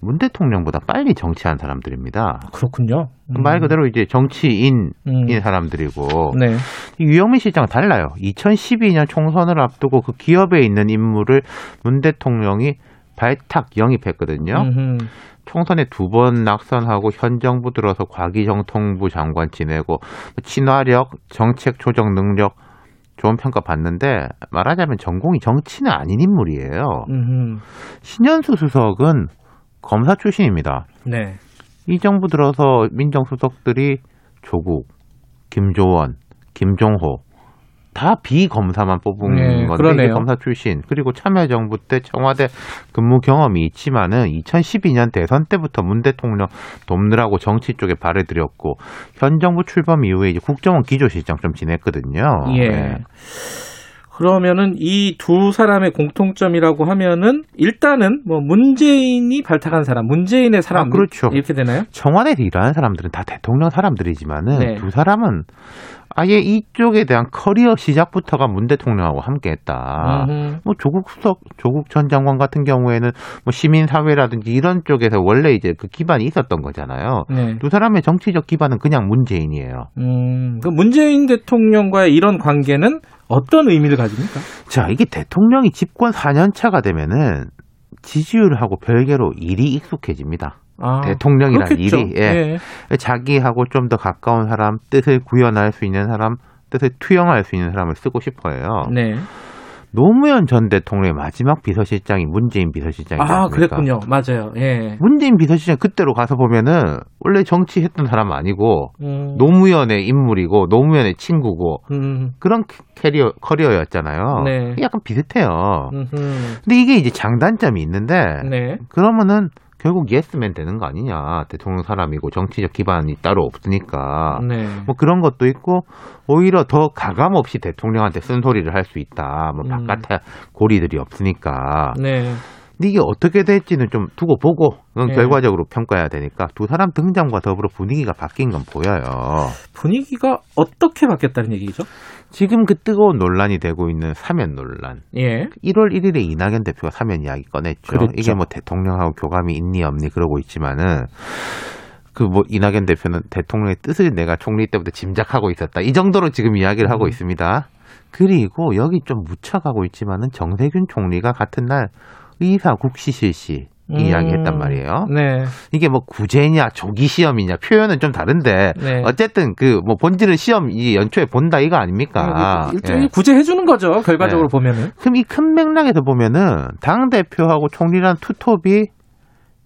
문 대통령보다 빨리 정치한 사람들입니다. 그렇군요. 음. 말 그대로 이제 정치인인 음. 사람들이고 네. 유영민 실장은 달라요. 2012년 총선을 앞두고 그 기업에 있는 인물을 문 대통령이 발탁 영입했거든요. 음흠. 총선에 두 번 낙선하고 현 정부 들어서 과기정통부 장관 지내고 친화력, 정책 조정 능력 좋은 평가 받는데 말하자면 전공이 정치는 아닌 인물이에요. 음흠. 신현수 수석은 검사 출신입니다. 네. 이 정부 들어서 민정수석들이 조국, 김조원, 김종호 다 비검사만 뽑은 네, 건데. 검사 출신 그리고 참여정부 때 청와대 근무 경험이 있지만은 2012년 대선 때부터 문 대통령 돕느라고 정치 쪽에 발을 들였고 현 정부 출범 이후에 이제 국정원 기조실장 좀 지냈거든요. 예. 네. 그러면은 이 두 사람의 공통점이라고 하면은 일단은 뭐 문재인이 발탁한 사람, 문재인의 사람 아, 그렇죠. 이렇게 되나요? 청와대에서 일하는 사람들은 다 대통령 사람들이지만은 네. 두 사람은 아예 이쪽에 대한 커리어 시작부터가 문 대통령하고 함께했다. 뭐 조국 수석, 조국 전 장관 같은 경우에는 뭐 시민 사회라든지 이런 쪽에서 원래 이제 그 기반이 있었던 거잖아요. 네. 두 사람의 정치적 기반은 그냥 문재인이에요. 음, 그 문재인 대통령과의 이런 관계는 어떤 의미를 가집니까? 자, 이게 대통령이 집권 4년 차가 되면은 지지율하고 별개로 일이 익숙해집니다. 아, 대통령이란 그렇겠죠. 일이 예. 예. 자기하고 좀 더 가까운 사람, 뜻을 구현할 수 있는 사람, 뜻을 투영할 수 있는 사람을 쓰고 싶어요. 네. 노무현 전 대통령의 마지막 비서실장이 문재인 비서실장이 아 그랬군요. 맞아요. 예. 문재인 비서실장 그때로 가서 보면은 원래 정치했던 사람 아니고 음. 노무현의 인물이고 노무현의 친구고 음. 그런 캐리어 커리어였잖아요. 네. 약간 비슷해요. 음흠. 근데 이게 이제 장단점이 있는데 네. 그러면은 결국 예스맨 되는 거 아니냐. 대통령 사람이고 정치적 기반이 따로 없으니까. 네. 뭐 그런 것도 있고 오히려 더 가감 없이 대통령한테 쓴소리를 할 수 있다. 뭐 음. 바깥에 고리들이 없으니까. 네. 근데 이게 어떻게 될지는 좀 두고 보고 네. 결과적으로 평가해야 되니까 두 사람 등장과 더불어 분위기가 바뀐 건 보여요. 분위기가 어떻게 바뀌었다는 얘기죠? 지금 그 뜨거운 논란이 되고 있는 사면 논란. 예. 1월 1일에 이낙연 대표가 사면 이야기 꺼냈죠. 그랬죠. 이게 뭐 대통령하고 교감이 있니 없니 그러고 있지만은 그 뭐 이낙연 대표는 대통령의 뜻을 내가 총리 때부터 짐작하고 있었다. 이 정도로 지금 이야기를 음. 하고 있습니다. 그리고 여기 좀 묻혀가고 있지만은 정세균 총리가 같은 날 의사 국시 실시 음. 이야기했단 말이에요. 네. 이게 뭐 구제냐 조기 시험이냐 표현은 좀 다른데 네. 어쨌든 그 뭐 본질은 시험 이 연초에 본다 이거 아닙니까? 음, 일종의 예. 구제해 주는 거죠. 결과적으로 네. 보면은. 그럼 이 큰 맥락에서 보면은 당 대표하고 총리란 투톱이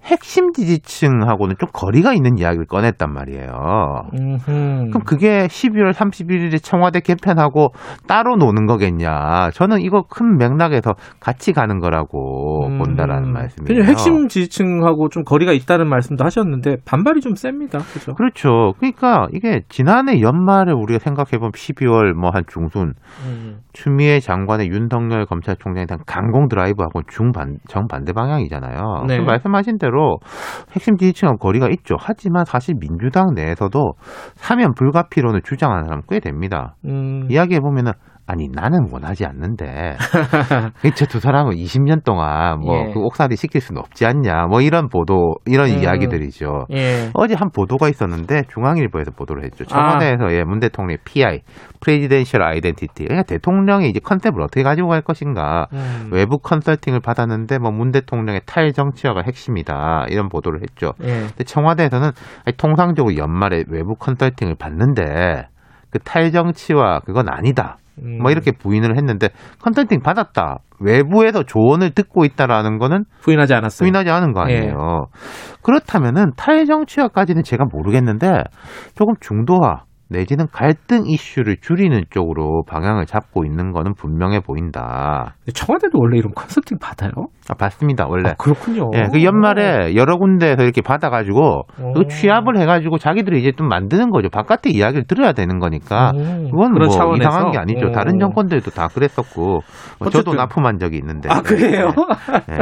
핵심 지지층하고는 좀 거리가 있는 이야기를 꺼냈단 말이에요. 음흠. 그럼 그게 12월 31일에 청와대 개편하고 따로 노는 거겠냐? 저는 이거 큰 맥락에서 같이 가는 거라고 음. 본다라는 말씀이에요. 핵심 지지층하고 좀 거리가 있다는 말씀도 하셨는데 반발이 좀 셉니다. 그렇죠? 그렇죠. 그러니까 이게 지난해 연말에 우리가 생각해 보면 12월 뭐 한 중순 음. 추미애 장관의 윤석열 검찰총장에 대한 강공 드라이브하고 중반 정반대 방향이잖아요. 네. 그 말씀하신 대로 대로 핵심 지지층과 거리가 있죠. 하지만 사실 민주당 내에서도 사면 불가피론을 주장하는 사람 꽤 됩니다. 음. 이야기해 보면은 아니 나는 원하지 않는데 [laughs] 저 두 사람은 20년 동안 뭐그 예. 그 옥살이 시킬 수는 없지 않냐 뭐 이런 보도 이런 음. 이야기들이죠. 예. 어제 한 보도가 있었는데 중앙일보에서 보도를 했죠. 청와대에서 아. 예, 문 대통령의 PI 프레지덴셜 아이덴티티 그러니까 대통령이 이제 컨셉을 어떻게 가지고 갈 것인가 음. 외부 컨설팅을 받았는데 뭐 문 대통령의 탈정치화가 핵심이다 이런 보도를 했죠. 예. 근데 청와대에서는 통상적으로 연말에 외부 컨설팅을 받는데 그 탈정치화 그건 아니다. 음. 뭐 이렇게 부인을 했는데 컨설팅 받았다. 외부에서 조언을 듣고 있다라는 거는 부인하지 않았어요. 부인하지 않은 거 아니에요. 예. 그렇다면은 탈정치화까지는 제가 모르겠는데 조금 중도화 내지는 갈등 이슈를 줄이는 쪽으로 방향을 잡고 있는 거는 분명해 보인다. 청와대도 원래 이런 컨설팅 받아요? 아, 받습니다, 원래. 아, 그렇군요. 예, 그 연말에 여러 군데에서 이렇게 받아가지고 그 취합을 해가지고 자기들이 이제 좀 만드는 거죠. 바깥의 이야기를 들어야 되는 거니까. 그건 뭐 차원에서? 이상한 게 아니죠. 오. 다른 정권들도 다 그랬었고. 뭐 저도 납품한 적이 있는데. 아, 그래요? 네.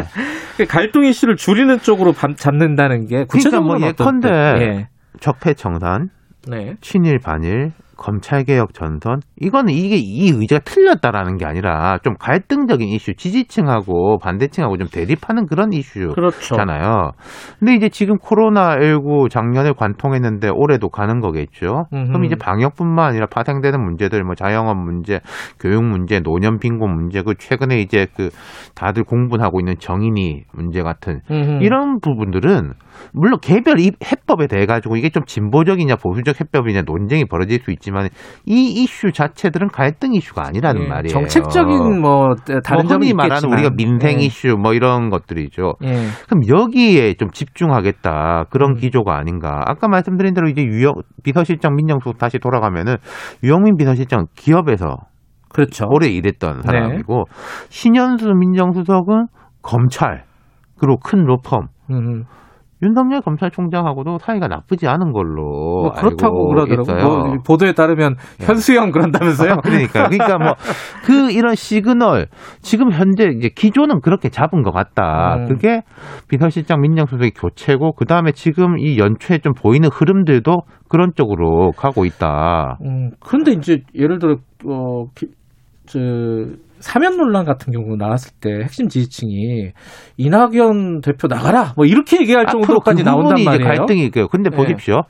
네. [laughs] 갈등 이슈를 줄이는 쪽으로 잡는다는 게 구체적으로 그러니까 뭐 예컨대 예. 적폐 청산 네. 친일 반일 검찰개혁 전선 이거는 이게 이 의제가 틀렸다라는 게 아니라 좀 갈등적인 이슈 지지층하고 반대층하고 좀 대립하는 그런 이슈잖아요. 그렇죠. 근데 이제 지금 코로나 19 작년에 관통했는데 올해도 가는 거겠죠. 음흠. 그럼 이제 방역뿐만 아니라 파생되는 문제들 뭐 자영업 문제, 교육 문제, 노년 빈곤 문제 그 최근에 이제 그 다들 공분하고 있는 정인이 문제 같은 음흠. 이런 부분들은 물론 개별 해법에 대해 가지고 이게 좀 진보적이냐 보수적 해법이냐 논쟁이 벌어질 수 있지만 이 이슈 자체들은 갈등 이슈가 아니라는 예, 말이에요. 정책적인 뭐 다른 뭐 점이 말하는 우리가 민생 예. 이슈 뭐 이런 것들이죠. 예. 그럼 여기에 좀 집중하겠다 그런 음. 기조가 아닌가. 아까 말씀드린 대로 이제 유영 비서실장 민정수석 다시 돌아가면은 유영민 비서실장 기업에서 그렇죠. 오래 일했던 네. 사람이고 네. 신현수 민정수석은 검찰 그리고 큰 로펌. 음. 윤석열 검찰총장하고도 사이가 나쁘지 않은 걸로 뭐 그렇다고 그러더라고요. 뭐 보도에 따르면 네. 현수형 그런다면서요? 그러니까 그러니까 뭐 그 이런 시그널 지금 현재 이제 기조는 그렇게 잡은 것 같다. 음. 그게 비서실장 민정수석의 교체고 그 다음에 지금 이 연초에 좀 보이는 흐름들도 그런 쪽으로 가고 있다. 음, 그런데 이제 예를 들어 어, 저 사면 논란 같은 경우 나왔을 때 핵심 지지층이 이낙연 대표 나가라 뭐 이렇게 얘기할 정도까지 그 나온단 말이에요. 갈등이 있고요. 근데 네. 보십시오.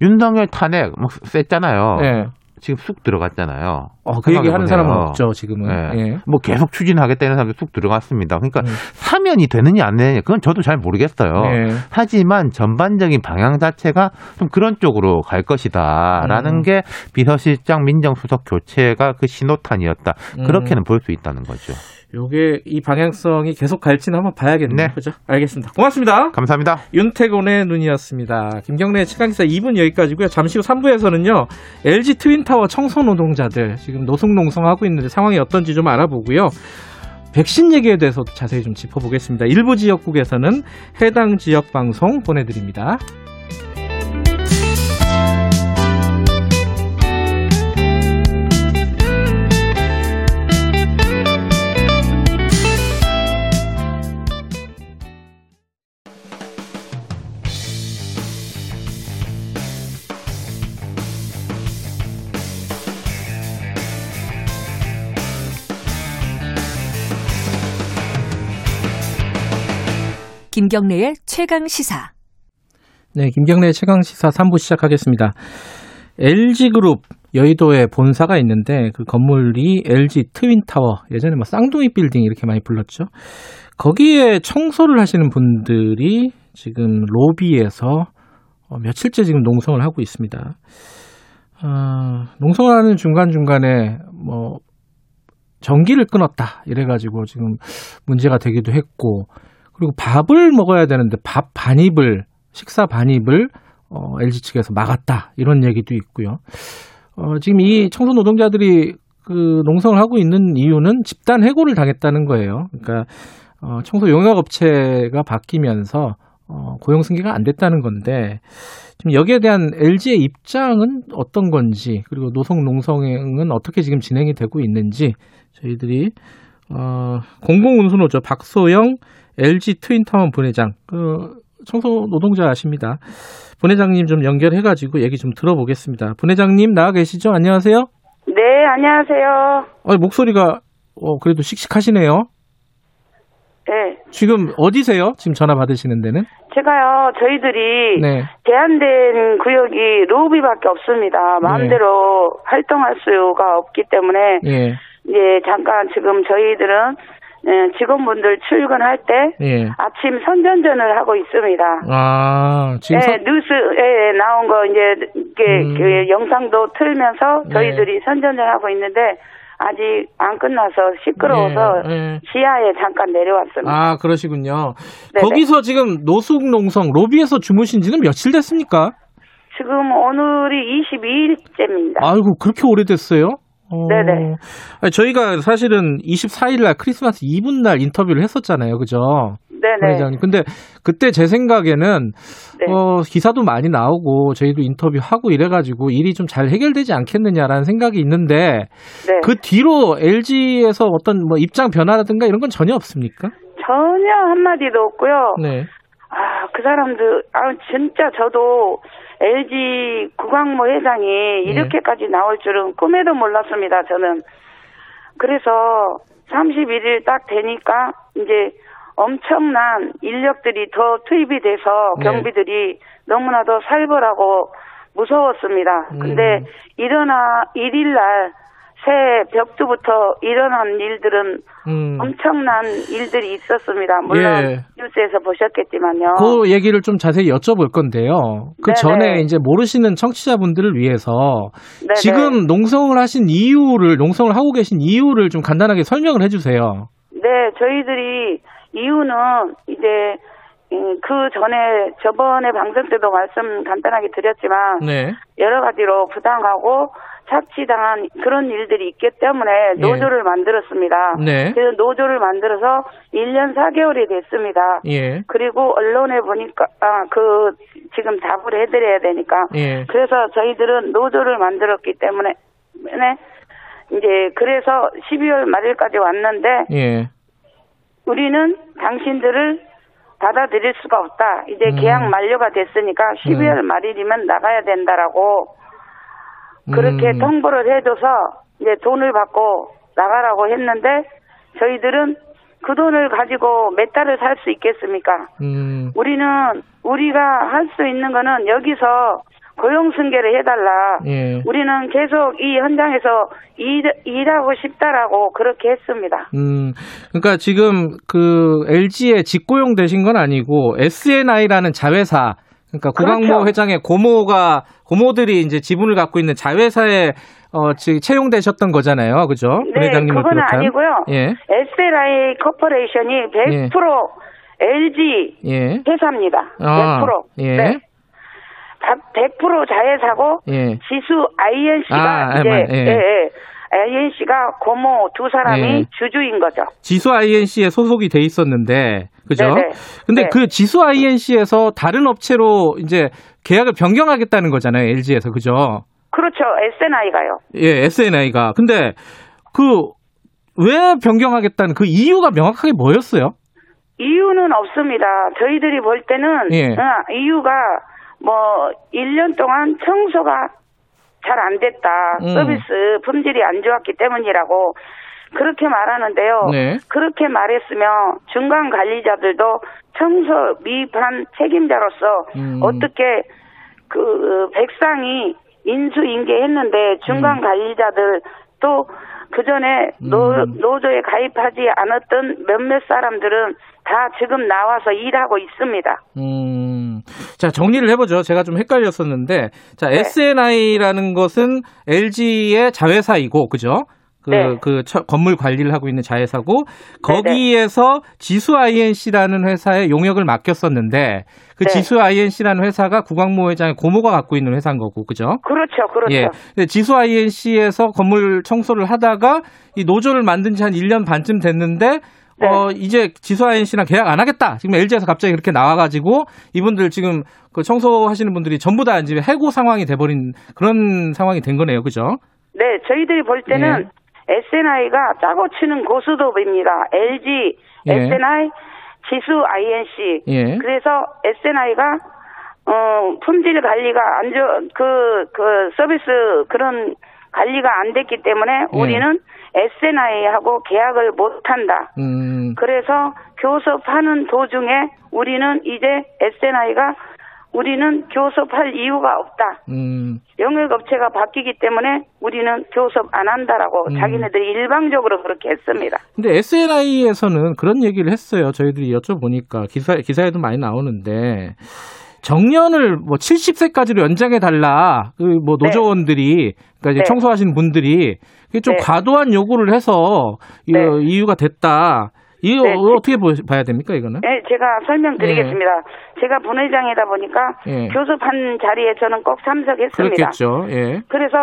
윤석열 탄핵 뭐 셌잖아요. 네. 지금 쑥 들어갔잖아요. 어, 그 얘기 하는 사람은 없죠, 지금은. 네. 예. 뭐 계속 추진하겠다는 사람도 쑥 들어갔습니다. 그러니까 음. 사면이 되느냐 안 되느냐 그건 저도 잘 모르겠어요. 예. 하지만 전반적인 방향 자체가 좀 그런 쪽으로 갈 것이다라는 음. 게 비서실장 민정수석 교체가 그 신호탄이었다. 음. 그렇게는 볼수 있다는 거죠. 요게 이 방향성이 계속 갈지는 한번 봐야겠네요. 네. 그죠? 알겠습니다. 고맙습니다. 감사합니다. 윤태곤의 눈이었습니다. 김경래 최강기사 2분 여기까지고요. 잠시 후 3부에서는요. LG 트윈타워 청소 노동자들 지금 노숙농성하고 있는데 상황이 어떤지 좀 알아보고요. 백신 얘기에 대해서 자세히 좀 짚어보겠습니다. 일부 지역국에서는 해당 지역 방송 보내드립니다. 김경래의 최강 시사. 네, 김경래의 최강 시사 3부 시작하겠습니다. LG그룹 여의도에 본사가 있는데 그 건물이 LG 트윈타워 예전에 뭐 쌍둥이 빌딩 이렇게 많이 불렀죠. 거기에 청소를 하시는 분들이 지금 로비에서 어, 며칠째 지금 농성을 하고 있습니다. 어, 농성을 하는 중간 중간에 뭐 전기를 끊었다 이래가지고 지금 문제가 되기도 했고 그리고 밥을 먹어야 되는데 밥 반입을 식사 반입을 어, LG 측에서 막았다 이런 얘기도 있고요. 어, 지금 이 청소 노동자들이 그 농성을 하고 있는 이유는 집단 해고를 당했다는 거예요. 그러니까 어, 청소 용역 업체가 바뀌면서 어, 고용 승계가 안 됐다는 건데 지금 여기에 대한 LG의 입장은 어떤 건지 그리고 노동 농성은 어떻게 지금 진행이 되고 있는지 저희들이 어, 공공운수노조 박소영 LG 트윈타운 분회장, 그 청소 노동자 아십니다. 분회장님 좀 연결해가지고 얘기 좀 들어보겠습니다. 분회장님 나와 계시죠? 안녕하세요. 네, 안녕하세요. 어, 목소리가 어, 그래도 씩씩하시네요. 네. 지금 어디세요? 지금 전화 받으시는 데는? 제가요, 저희들이 네. 제한된 구역이 로비밖에 없습니다. 마음대로 네. 활동할 수가 없기 때문에 네. 이제 잠깐 지금 저희들은 예, 직원분들 출근할 때 예. 아침 선전전을 하고 있습니다. 아 지금 예, 선... 뉴스에 나온 거 이제 이게 음. 그 영상도 틀면서 네. 저희들이 네. 선전전 하고 있는데 아직 안 끝나서 시끄러워서 네, 네. 지하에 잠깐 내려왔습니다. 아 그러시군요. 네네. 거기서 지금 노숙농성 로비에서 주무신 지는 며칠 됐습니까? 지금 오늘이 22일째입니다. 아이고 그렇게 오래됐어요? 어... 네네. 저희가 사실은 24일 날 크리스마스 이브 날 인터뷰를 했었잖아요. 그죠? 네네. 회장님. 근데 그때 제 생각에는 네. 어, 기사도 많이 나오고 저희도 인터뷰하고 이래 가지고 일이 좀 잘 해결되지 않겠느냐라는 생각이 있는데 네. 그 뒤로 LG에서 어떤 뭐 입장 변화라든가 이런 건 전혀 없습니까? 전혀 한마디도 없고요. 네. 아, 그 사람들, 아, 진짜 저도 LG 구광모 회장이 예. 이렇게까지 나올 줄은 꿈에도 몰랐습니다. 저는 그래서 31일 딱 되니까 이제 엄청난 인력들이 더 투입이 돼서 네. 경비들이 너무나도 살벌하고 무서웠습니다. 근데 음. 일어나 1일 날 새 벽두부터 일어난 일들은 음. 엄청난 일들이 있었습니다. 물론 예. 뉴스에서 보셨겠지만요. 그 얘기를 좀 자세히 여쭤볼 건데요. 그 네네. 전에 이제 모르시는 청취자분들을 위해서 네네. 지금 농성을 하신 이유를 농성을 하고 계신 이유를 좀 간단하게 설명을 해주세요. 네, 저희들이 이유는 이제 음, 그 전에 저번에 방송 때도 말씀 간단하게 드렸지만 네. 여러 가지로 부당하고 착취당한 그런 일들이 있기 때문에 예. 노조를 예. 만들었습니다. 네. 그래서 노조를 만들어서 1년 4개월이 됐습니다. 예. 그리고 언론에 보니까 아, 그 지금 답을 해드려야 되니까 예. 그래서 저희들은 노조를 만들었기 때문에 네. 이제 그래서 12월 말일까지 왔는데 예. 우리는 당신들을 받아들일 수가 없다. 이제 음. 계약 만료가 됐으니까 12월 음. 말일이면 나가야 된다라고 그렇게 음. 통보를 해줘서 이제 돈을 받고 나가라고 했는데 저희들은 그 돈을 가지고 몇 달을 살 수 있겠습니까? 음. 우리는 우리가 할 수 있는 거는 여기서 고용 승계를 해달라. 예. 우리는 계속 이 현장에서 일, 일하고 싶다라고 그렇게 했습니다. 음, 그러니까 지금 그 LG에 직고용 되신 건 아니고 SNI라는 자회사, 그러니까 구광모 그렇죠. 회장의 고모가 고모들이 이제 지분을 갖고 있는 자회사에 어, 지금 채용되셨던 거잖아요. 그죠? 네, 그건 비롯한. 아니고요. 예. SLI 코퍼레이션이 100% 예. LG 예. 회사입니다. 아, 100%. 예. 네. 100% 자회사고 예. 지수 INC가 아, 이제 예. 예, 예. INC가 고모 두 사람이 예. 주주인 거죠. 지수 INC에 소속이 돼 있었는데 그죠? 네네. 근데 네. 그 지수 INC에서 다른 업체로 이제 계약을 변경하겠다는 거잖아요. LG에서 그죠? 그렇죠. SNI가요. 예, SNI가. 근데 그 왜 변경하겠다는 그 이유가 명확하게 뭐였어요? 이유는 없습니다. 저희들이 볼 때는 예. 어, 이유가 뭐 1년 동안 청소가 잘 안 됐다. 음. 서비스 품질이 안 좋았기 때문이라고 그렇게 말하는데요. 네. 그렇게 말했으면 중간 관리자들도 청소 미흡한 책임자로서 음. 어떻게 그 백상이 인수인계했는데 중간 음. 관리자들 또그 전에 노, 음. 노조에 가입하지 않았던 몇몇 사람들은 다 지금 나와서 일하고 있습니다. 음. 자, 정리를 해보죠. 제가 좀 헷갈렸었는데, 자, 네. SNI라는 것은 LG의 자회사이고, 그죠? 그, 네. 그 처, 건물 관리를 하고 있는 자회사고 거기에서 네네. 지수 INC라는 회사에 용역을 맡겼었는데 그 네. 지수 INC라는 회사가 구광모 회장의 고모가 갖고 있는 회사인 거고 그죠? 그렇죠, 그렇죠. 예. 지수 INC에서 건물 청소를 하다가 이 노조를 만든 지 한 1년 반쯤 됐는데 네. 어, 이제 지수 INC랑 계약 안 하겠다. 지금 LG에서 갑자기 그렇게 나와가지고 이분들 지금 그 청소하시는 분들이 전부 다 이제 해고 상황이 돼버린 그런 상황이 된 거네요. 그죠? 네, 저희들이 볼 때는 예. SNI가 짜고 치는 고수도입니다. LG, 예. SNI, 지수 INC. 예. 그래서 SNI가 어, 품질 관리가 안 좋, 그, 그 서비스 그런 관리가 안 됐기 때문에 예. 우리는 SNI하고 계약을 못 한다. 음. 그래서 교섭하는 도중에 우리는 이제 SNI가 우리는 교섭할 이유가 없다. 음. 영역업체가 바뀌기 때문에 우리는 교섭 안 한다라고 음. 자기네들이 일방적으로 그렇게 했습니다. 근데 SNI에서는 그런 얘기를 했어요. 저희들이 여쭤보니까 기사 기사에도 많이 나오는데 정년을 뭐 70세까지로 연장해 달라. 그뭐 네. 노조원들이 그러니까 이제 네. 청소하시는 분들이 그게 좀 네. 과도한 요구를 해서 네. 이유가 됐다. 이거 네, 어떻게 봐야 됩니까 이거는? 네, 제가 설명드리겠습니다. 예. 제가 분회장이다 보니까 예. 교섭한 자리에 저는 꼭 참석했습니다. 그렇겠죠. 예. 그래서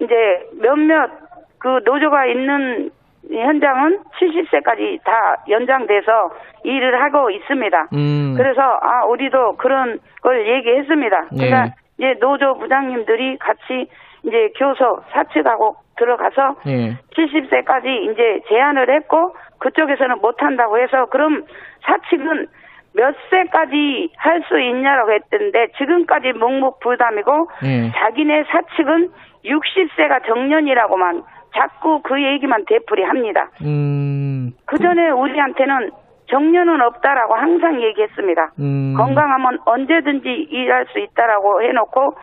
이제 몇몇 그 노조가 있는 현장은 70세까지 다 연장돼서 일을 하고 있습니다. 음. 그래서 아 우리도 그런 걸 얘기했습니다. 예. 그러니까 이제 노조 부장님들이 같이 이제 교섭 사측하고 들어가서 예. 70세까지 이제 제안을 했고 그쪽에서는 못 한다고 해서 그럼 사측은 몇 세까지 할 수 있냐라고 했던데 지금까지 묵묵부담이고 예. 자기네 사측은 60세가 정년이라고만 자꾸 그 얘기만 되풀이합니다. 음. 그 전에 우리한테는 정년은 없다라고 항상 얘기했습니다. 음. 건강하면 언제든지 일할 수 있다라고 해놓고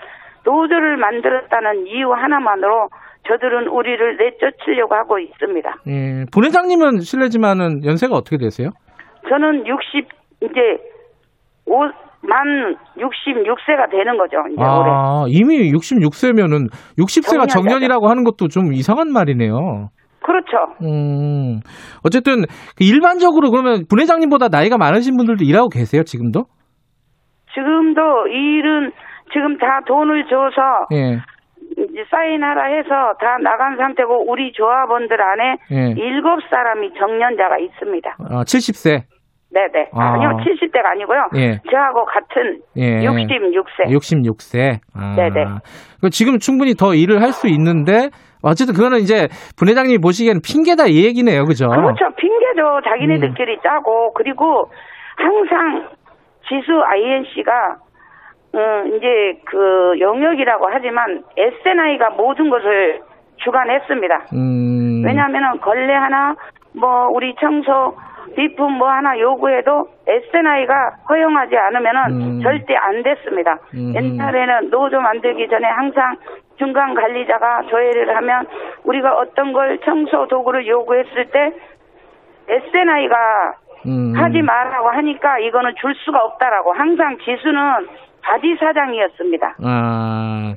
노조를 만들었다는 이유 하나만으로 저들은 우리를 내쫓으려고 하고 있습니다. 예, 본회장님은 실례지만은 연세가 어떻게 되세요? 저는 60 이제 5, 만 66세가 되는 거죠. 이제 아, 올해. 이미 66세면은 60세가 정년이라고 하는 것도 좀 이상한 말이네요. 그렇죠. 음, 어쨌든 그 일반적으로 그러면 부회장님보다 나이가 많으신 분들도 일하고 계세요, 지금도? 지금도 일은 지금 다 돈을 줘서 예. 사인하라 해서 다 나간 상태고 우리 조합원들 안에 예. 일곱 예. 사람이 정년자가 있습니다. 아, 70세. 네네. 아. 니요 70대가 아니고요. 예. 저하고 같은 예. 66세. 66세. 아. 네네. 지금 충분히 더 일을 할 수 있는데 어쨌든 그거는 이제 분회장님이 보시기에는 핑계다 이 얘기네요. 그죠? 그렇죠. 핑계죠. 자기네들끼리 음. 짜고 그리고 항상 지수 INC가 음, 이제 그 영역이라고 하지만 SNI가 모든 것을 주관했습니다. 음. 왜냐하면 걸레 하나, 뭐 우리 청소 비품 뭐 하나 요구해도 SNI가 허용하지 않으면은 음. 절대 안 됐습니다. 음. 옛날에는 노조 만들기 전에 항상 중간 관리자가 조회를 하면 우리가 어떤 걸 청소 도구를 요구했을 때 SNI가 음. 하지 말라고 하니까 이거는 줄 수가 없다라고 항상 지수는 바지 사장이었습니다. 아.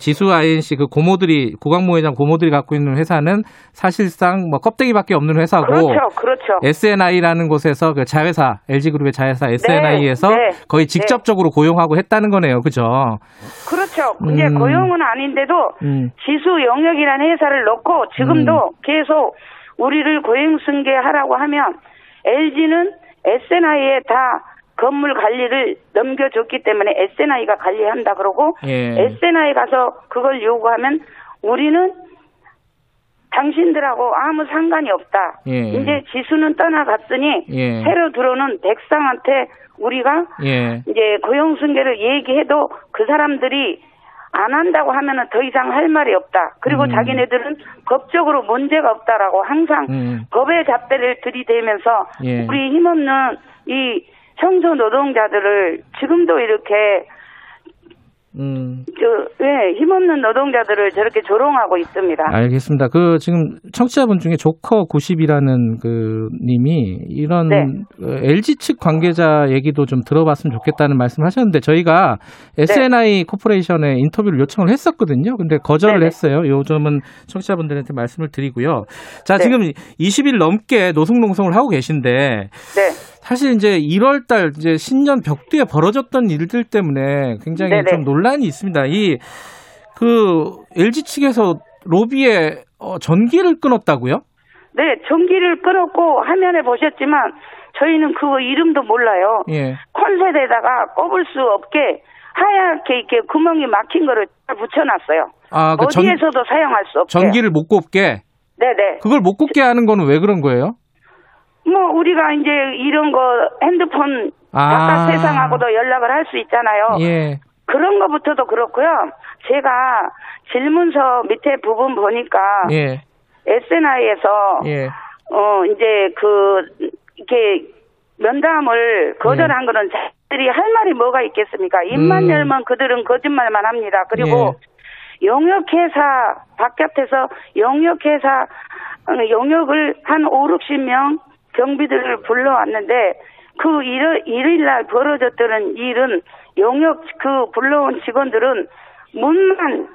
지수 INC 그 고모들이 구광모 회장 고모들이 갖고 있는 회사는 사실상 뭐 껍데기밖에 없는 회사고 그렇죠, 그렇죠. S&I라는 곳에서 그 자회사 LG 그룹의 자회사 S&I에서 네, 네, 거의 네. 직접적으로 네. 고용하고 했다는 거네요, 그죠? 그렇죠. 이제 음. 고용은 아닌데도 음. 지수 영역이라는 회사를 넣고 지금도 음. 계속 우리를 고용 승계하라고 하면 LG는 SNI에 다 건물 관리를 넘겨줬기 때문에 SNI가 관리한다 그러고 예. SNI 가서 그걸 요구하면 우리는 당신들하고 아무 상관이 없다. 예. 이제 지수는 떠나갔으니 예. 새로 들어오는 백상한테 우리가 예. 이제 고용 승계를 얘기해도 그 사람들이 안 한다고 하면은 더 이상 할 말이 없다. 그리고 음. 자기네들은 법적으로 문제가 없다라고 항상 음. 법의 잣대를 들이대면서 예. 우리 힘없는 이 청소 노동자들을 지금도 이렇게 음. 저, 예, 힘없는 노동자들을 저렇게 조롱하고 있습니다. 알겠습니다. 그, 지금 청취자분 중에 조커 90이라는 그 님이 이런 네. LG 측 관계자 얘기도 좀 들어봤으면 좋겠다는 말씀 을 하셨는데 저희가 SNI 네. 코퍼레이션에 인터뷰를 요청을 했었거든요. 근데 거절을 네네. 했어요. 요즘은 청취자분들한테 말씀을 드리고요. 자, 네. 지금 20일 넘게 노숙농성을 하고 계신데 네. 사실 이제 1월 달 이제 신년 벽두에 벌어졌던 일들 때문에 굉장히 네네. 좀 논란이 있습니다. 이 그 LG 측에서 로비에 어, 전기를 끊었다고요? 네, 전기를 끊었고 화면에 보셨지만 저희는 그거 이름도 몰라요. 예. 콘셋에다가 꼽을 수 없게 하얗게 이렇게 구멍이 막힌 거를 붙여놨어요. 아, 그 어디에서도 전, 사용할 수 없게. 전기를 못 꼽게. 네네. 그걸 못 꼽게 하는 거는 왜 그런 거예요? 뭐 우리가 이제 이런 거 핸드폰 아. 바깥 세상하고도 연락을 할 수 있잖아요. 예. 그런 거부터도 그렇고요. 제가 질문서 밑에 부분 보니까 예. SNI에서 예. 어 이제 그 이렇게 면담을 거절한 예. 거는 자들이 할 말이 뭐가 있겠습니까? 입만 음. 열면 그들은 거짓말만 합니다. 그리고 예. 영역회사 바깥에서 영역회사 어, 영역을 한 5, 60명 경비들을 불러왔는데 그 일, 일요일날 벌어졌던 일은 용역 그 불러온 직원들은 문만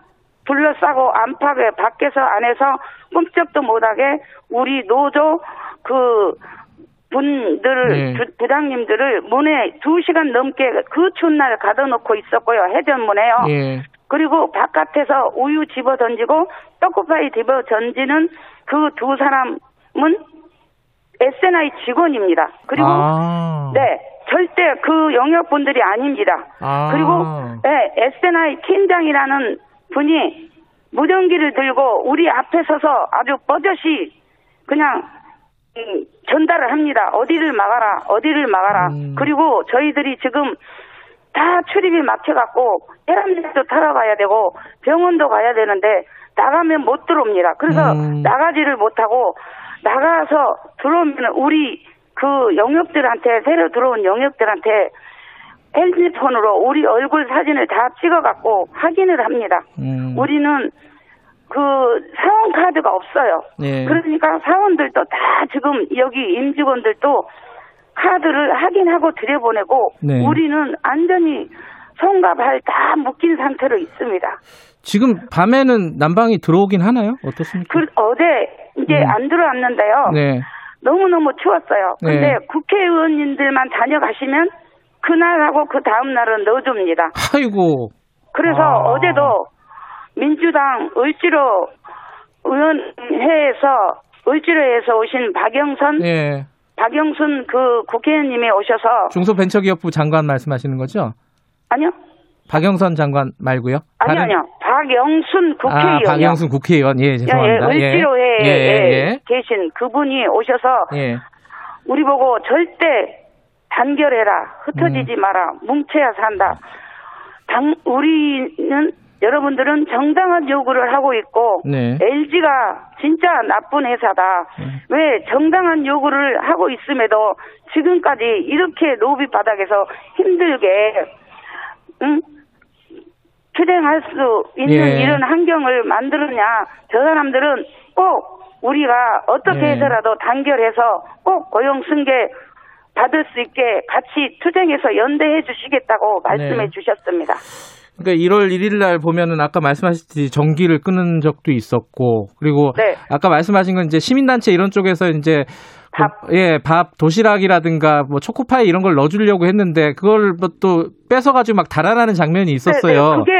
둘러싸고 안팎에 밖에서 안에서 꼼짝도 못하게 우리 노조 그 분들을 네. 부, 장님들을 문에 두 시간 넘게 그 추운 날 가둬놓고 있었고요 해전문에요. 네. 그리고 바깥에서 우유 집어 던지고 떡국파이 집어 던지는 그 두 사람은 SNI 직원입니다. 그리고 아. 네 절대 그 영역 분들이 아닙니다. 아. 그리고 네, SNI 팀장이라는 분이 무전기를 들고 우리 앞에 서서 아주 뻗젓이 그냥 음, 전달을 합니다. 어디를 막아라, 어디를 막아라. 음. 그리고 저희들이 지금 다 출입이 막혀갖고 해람약도 타러 가야 되고 병원도 가야 되는데 나가면 못 들어옵니다. 그래서 음. 나가지를 못하고 나가서 들어오면 우리 그 영역들한테 새로 들어온 영역들한테 핸드폰으로 우리 얼굴 사진을 다 찍어갖고 확인을 합니다. 음. 우리는 그 사원 카드가 없어요. 네. 그러니까 사원들도 다 지금 여기 임직원들도 카드를 확인하고 들여보내고 네. 우리는 안전히 손과 발 다 묶인 상태로 있습니다. 지금 밤에는 난방이 들어오긴 하나요? 어떻습니까? 그 어제 이제 음. 안 들어왔는데요. 네. 너무너무 추웠어요. 네. 근데 네. 국회의원님들만 다녀가시면 그날하고 그 다음날은 넣어줍니다. 아이고. 그래서 아. 어제도 민주당 을지로 의원회에서 을지로에서 오신 박영선 네. 박영순 그 국회의원님이 오셔서 중소벤처기업부 장관 말씀하시는 거죠? 아니요. 박영선 장관 말고요? 아니요, 다른... 아니요. 박영순 국회의원. 아, 박영순 국회의원. 예, 죄송합니다. 예, 예, 을지로에 예, 예, 예. 계신 그분이 오셔서 예. 우리 보고 절대 단결해라. 흩어지지 음. 마라. 뭉쳐야 산다. 당, 우리는 여러분들은 정당한 요구를 하고 있고 네. LG가 진짜 나쁜 회사다. 네. 왜 정당한 요구를 하고 있음에도 지금까지 이렇게 로비 바닥에서 힘들게 응? 투쟁할 수 있는 예. 이런 환경을 만들었냐? 저 사람들은 꼭 우리가 어떻게 예. 해서라도 단결해서 꼭 고용 승계 받을 수 있게 같이 투쟁해서 연대해 주시겠다고 말씀해 네. 주셨습니다. 그러니까 1월 1일 날 보면은 아까 말씀하셨듯이 전기를 끊은 적도 있었고 그리고 네. 아까 말씀하신 건 이제 시민단체 이런 쪽에서 이제 밥. 그, 예, 밥, 도시락이라든가 뭐 초코파이 이런 걸 넣어주려고 했는데 그걸 뭐 또 뺏어가지고 막 달아나는 장면이 있었어요. 네, 네. 그게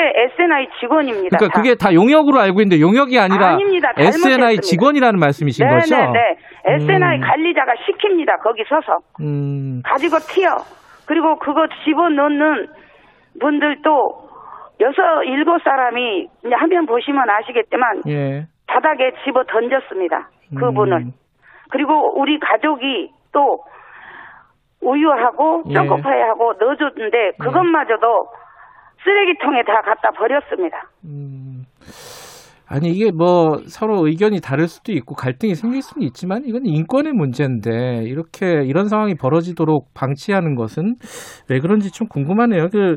SNI 직원입니다. 그러니까 다. 그게 다 용역으로 알고 있는데 용역이 아니라 아닙니다. SNI 직원이라는 말씀이신 네, 거죠? 네, 네. SNI 음. 관리자가 시킵니다. 거기 서서 음. 가지고 튀어. 그리고 그거 집어넣는 분들도 여섯 일곱 사람이 이제 화면 보시면 아시겠지만 예. 바닥에 집어 던졌습니다. 그분을. 음. 그리고 우리 가족이 또 우유하고 예. 초코파이하고 넣어줬는데 예. 그것마저도 쓰레기통에 다 갖다 버렸습니다. 음. 아니 이게 뭐 서로 의견이 다를 수도 있고 갈등이 생길 수는 있지만 이건 인권의 문제인데 이렇게 이런 상황이 벌어지도록 방치하는 것은 왜 그런지 좀 궁금하네요. 그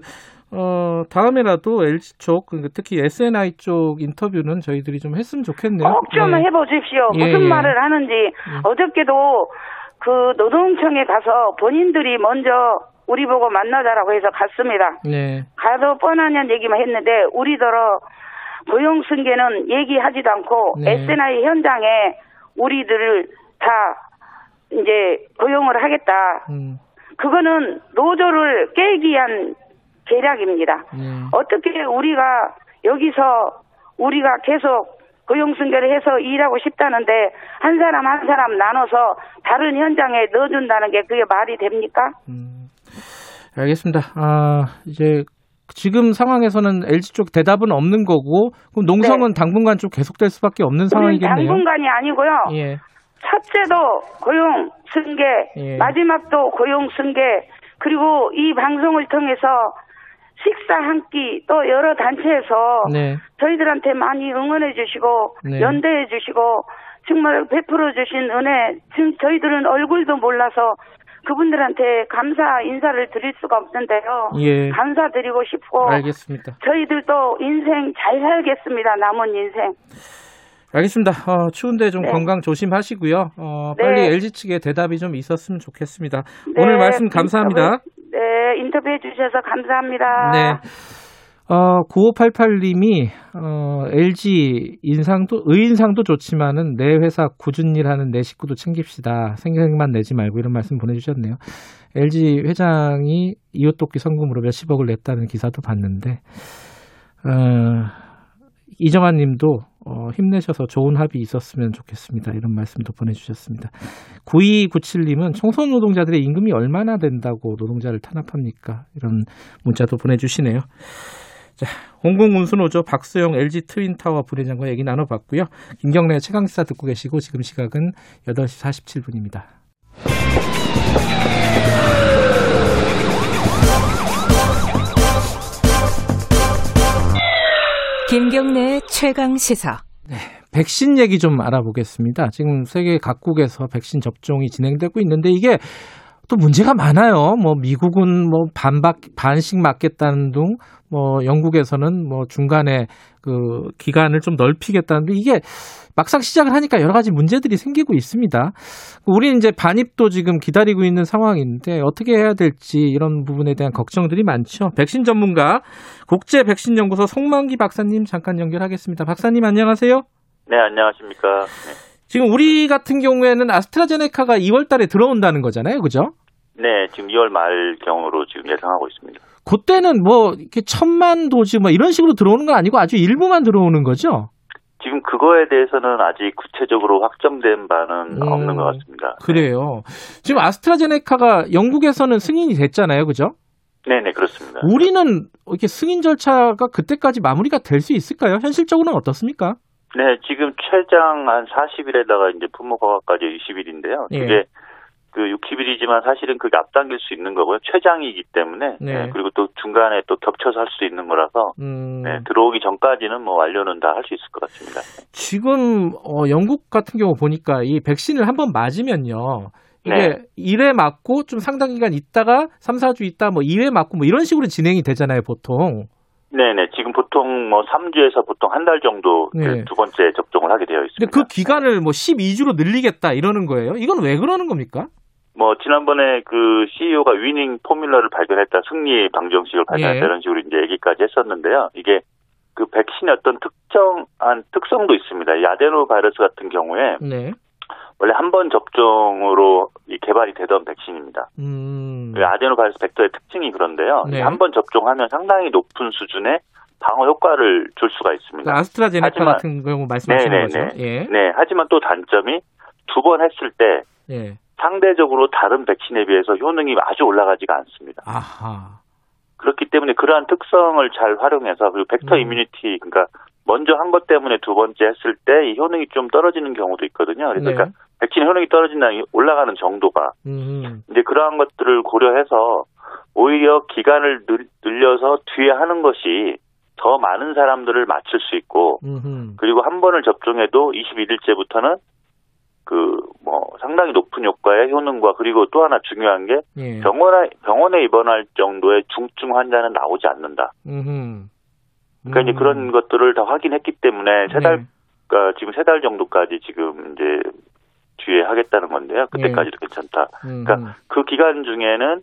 어, 다음에라도 LG 쪽, 그러니까 특히 SNI 쪽 인터뷰는 저희들이 좀 했으면 좋겠네요. 꼭좀 네. 해보십시오. 예, 무슨 예. 말을 하는지. 예. 어저께도 그 노동청에 가서 본인들이 먼저 우리 보고 만나자라고 해서 갔습니다. 네. 가도 뻔하냐는 얘기만 했는데 우리더러 고용 승계는 얘기하지도 않고 네. SNI 현장에 우리들을 다 이제 고용을 하겠다. 음. 그거는 노조를 깨기 위한 계략입니다. 네. 어떻게 우리가 여기서 우리가 계속 고용 승계를 해서 일하고 싶다는데 한 사람 한 사람 나눠서 다른 현장에 넣어준다는 게 그게 말이 됩니까? 음, 알겠습니다. 아 이제 지금 상황에서는 LG 쪽 대답은 없는 거고 그럼 농성은 네. 당분간 좀 계속될 수밖에 없는 상황이겠네요. 당분간이 아니고요. 예. 첫째도 고용 승계, 예. 마지막도 고용 승계, 그리고 이 방송을 통해서 식사 한 끼 또 여러 단체에서 네. 저희들한테 많이 응원해 주시고 네. 연대해 주시고 정말 베풀어 주신 은혜 지금 저희들은 얼굴도 몰라서 그분들한테 감사 인사를 드릴 수가 없는데요. 예. 감사드리고 싶고 알겠습니다. 저희들도 인생 잘 살겠습니다. 남은 인생. 알겠습니다. 어, 추운데 좀 네. 건강 조심하시고요. 어, 빨리 네. LG 측에 대답이 좀 있었으면 좋겠습니다. 네. 오늘 말씀 감사합니다. 네, 인터뷰해 주셔서 감사합니다. 네. 어, 9588님이, 어, LG 인상도, 의인상도 좋지만은 내 회사 꾸준 일하는 내 식구도 챙깁시다. 생각만 내지 말고 이런 말씀 보내주셨네요. LG 회장이 이웃돕기 성금으로 몇십억을 냈다는 기사도 봤는데, 어, 이정환 님도 어, 힘내셔서 좋은 합의 있었으면 좋겠습니다. 이런 말씀도 보내주셨습니다. 9297님은 청소년 노동자들의 임금이 얼마나 된다고 노동자를 탄압합니까? 이런 문자도 보내주시네요. 자, 홍공운수노조 박수영 LG 트윈타워 부회장과 얘기 나눠봤고요. 김경래 최강시사 듣고 계시고 지금 시각은 8시 47분입니다. 김경래 최강 시사. 네, 백신 얘기 좀 알아보겠습니다. 지금 세계 각국에서 백신 접종이 진행되고 있는데 이게 또 문제가 많아요. 뭐 미국은 뭐 반박 반씩 맞겠다는 등, 뭐 영국에서는 뭐 중간에 그 기간을 좀 넓히겠다는데 이게 막상 시작을 하니까 여러 가지 문제들이 생기고 있습니다. 우리는 이제 반입도 지금 기다리고 있는 상황인데 어떻게 해야 될지 이런 부분에 대한 걱정들이 많죠. 백신 전문가 국제 백신 연구소 송만기 박사님 잠깐 연결하겠습니다. 박사님 안녕하세요. 네, 안녕하십니까. 네. 지금 우리 같은 경우에는 아스트라제네카가 2월 달에 들어온다는 거잖아요. 그죠? 네, 지금 2월 말경으로 지금 예상하고 있습니다. 그때는 뭐 이렇게 천만 도지 뭐 이런 식으로 들어오는 건 아니고 아주 일부만 들어오는 거죠? 지금 그거에 대해서는 아직 구체적으로 확정된 바는 음, 없는 것 같습니다. 그래요. 지금 아스트라제네카가 영국에서는 승인이 됐잖아요, 그죠? 네네 그렇습니다. 우리는 이렇게 승인 절차가 그때까지 마무리가 될 수 있을까요? 현실적으로는 어떻습니까? 네, 지금 최장 한 40일에다가 이제 품목 허가까지 20일인데요. 예. 그게 그 60일이지만 사실은 그게 앞당길 수 있는 거고요. 최장이기 때문에 네. 네. 그리고 또 중간에 또 겹쳐서 할 수 있는 거라서 음. 네, 들어오기 전까지는 뭐 완료는 다 할 수 있을 것 같습니다. 지금 어, 영국 같은 경우 보니까 이 백신을 한번 맞으면요. 이게 네. 1회 맞고 좀 상당 기간 있다가 3, 4주 있다 뭐 2회 맞고 뭐 이런 식으로 진행이 되잖아요, 보통. 네네. 지금 보통 뭐 3주에서 보통 한 달 정도 네. 두 번째 접종을 하게 되어 있습니다. 근데 그 기간을 뭐 12주로 늘리겠다 이러는 거예요. 이건 왜 그러는 겁니까? 뭐 지난번에 그 CEO가 위닝 포뮬러를 발견했다, 승리 방정식을 발견했다 예. 이런 식으로 이제 얘기까지 했었는데요. 이게 그 백신의 어떤 특정한 특성도 있습니다. 이 아데노 바이러스 같은 경우에 네. 원래 한 번 접종으로 개발이 되던 백신입니다. 음. 그 아데노 바이러스 벡터의 특징이 그런데요. 네. 한번 접종하면 상당히 높은 수준의 방어 효과를 줄 수가 있습니다. 그 아스트라제네카 하지만, 같은 경우 말씀하시는 네네네. 거죠. 예. 네. 하지만 또 단점이 두 번 했을 때 예. 상대적으로 다른 백신에 비해서 효능이 아주 올라가지가 않습니다. 아하. 그렇기 때문에 그러한 특성을 잘 활용해서 그리고 벡터 음. immunity 그러니까 먼저 한 것 때문에 두 번째 했을 때 이 효능이 좀 떨어지는 경우도 있거든요. 네. 그러니까 백신 효능이 떨어진다는 올라가는 정도가 음. 이제 그러한 것들을 고려해서 오히려 기간을 늘려서 뒤에 하는 것이 더 많은 사람들을 맞출 수 있고 음흠. 그리고 한 번을 접종해도 21일째부터는 그 뭐 상당히 높은 효과의 효능과 그리고 또 하나 중요한 게 예. 병원에 병원에 입원할 정도의 중증 환자는 나오지 않는다. 음흠. 그러니까 음. 이제 그런 것들을 다 확인했기 때문에 세 달, 네. 그러니까 지금 세 달 정도까지 지금 이제 뒤에 하겠다는 건데요. 그때까지도 예. 괜찮다. 그러니까 음. 그 기간 중에는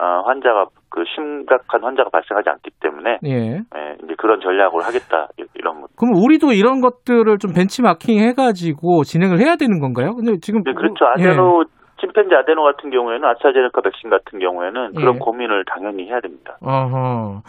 어, 환자가 그 심각한 환자가 발생하지 않기 때문에 예. 예. 이제 그런 전략을 하겠다 이런 것. 그럼 우리도 이런 것들을 좀 벤치마킹 해가지고 진행을 해야 되는 건가요? 근데 지금 네, 그렇죠. 아데노 예. 침팬지 아데노 같은 경우에는 아스트라제네카 백신 같은 경우에는 그런 예. 고민을 당연히 해야 됩니다. 어허.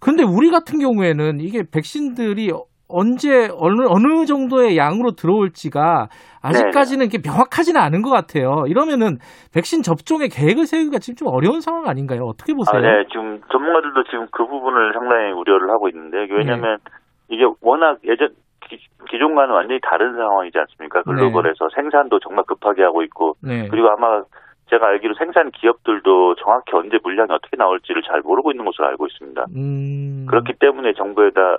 근데 우리 같은 경우에는 이게 백신들이 언제 어느 어느 정도의 양으로 들어올지가 아직까지는 이렇게 명확하지는 않은 것 같아요. 이러면은 백신 접종의 계획을 세우기가 지금 좀 어려운 상황 아닌가요? 어떻게 보세요? 아, 네, 지금 전문가들도 지금 그 부분을 상당히 우려를 하고 있는데 왜냐하면 네. 이게 워낙 예전 기, 기존과는 완전히 다른 상황이지 않습니까? 글로벌에서 네. 생산도 정말 급하게 하고 있고 네. 그리고 아마 제가 알기로 생산 기업들도 정확히 언제 물량이 어떻게 나올지를 잘 모르고 있는 것으로 알고 있습니다. 음. 그렇기 때문에 정부에다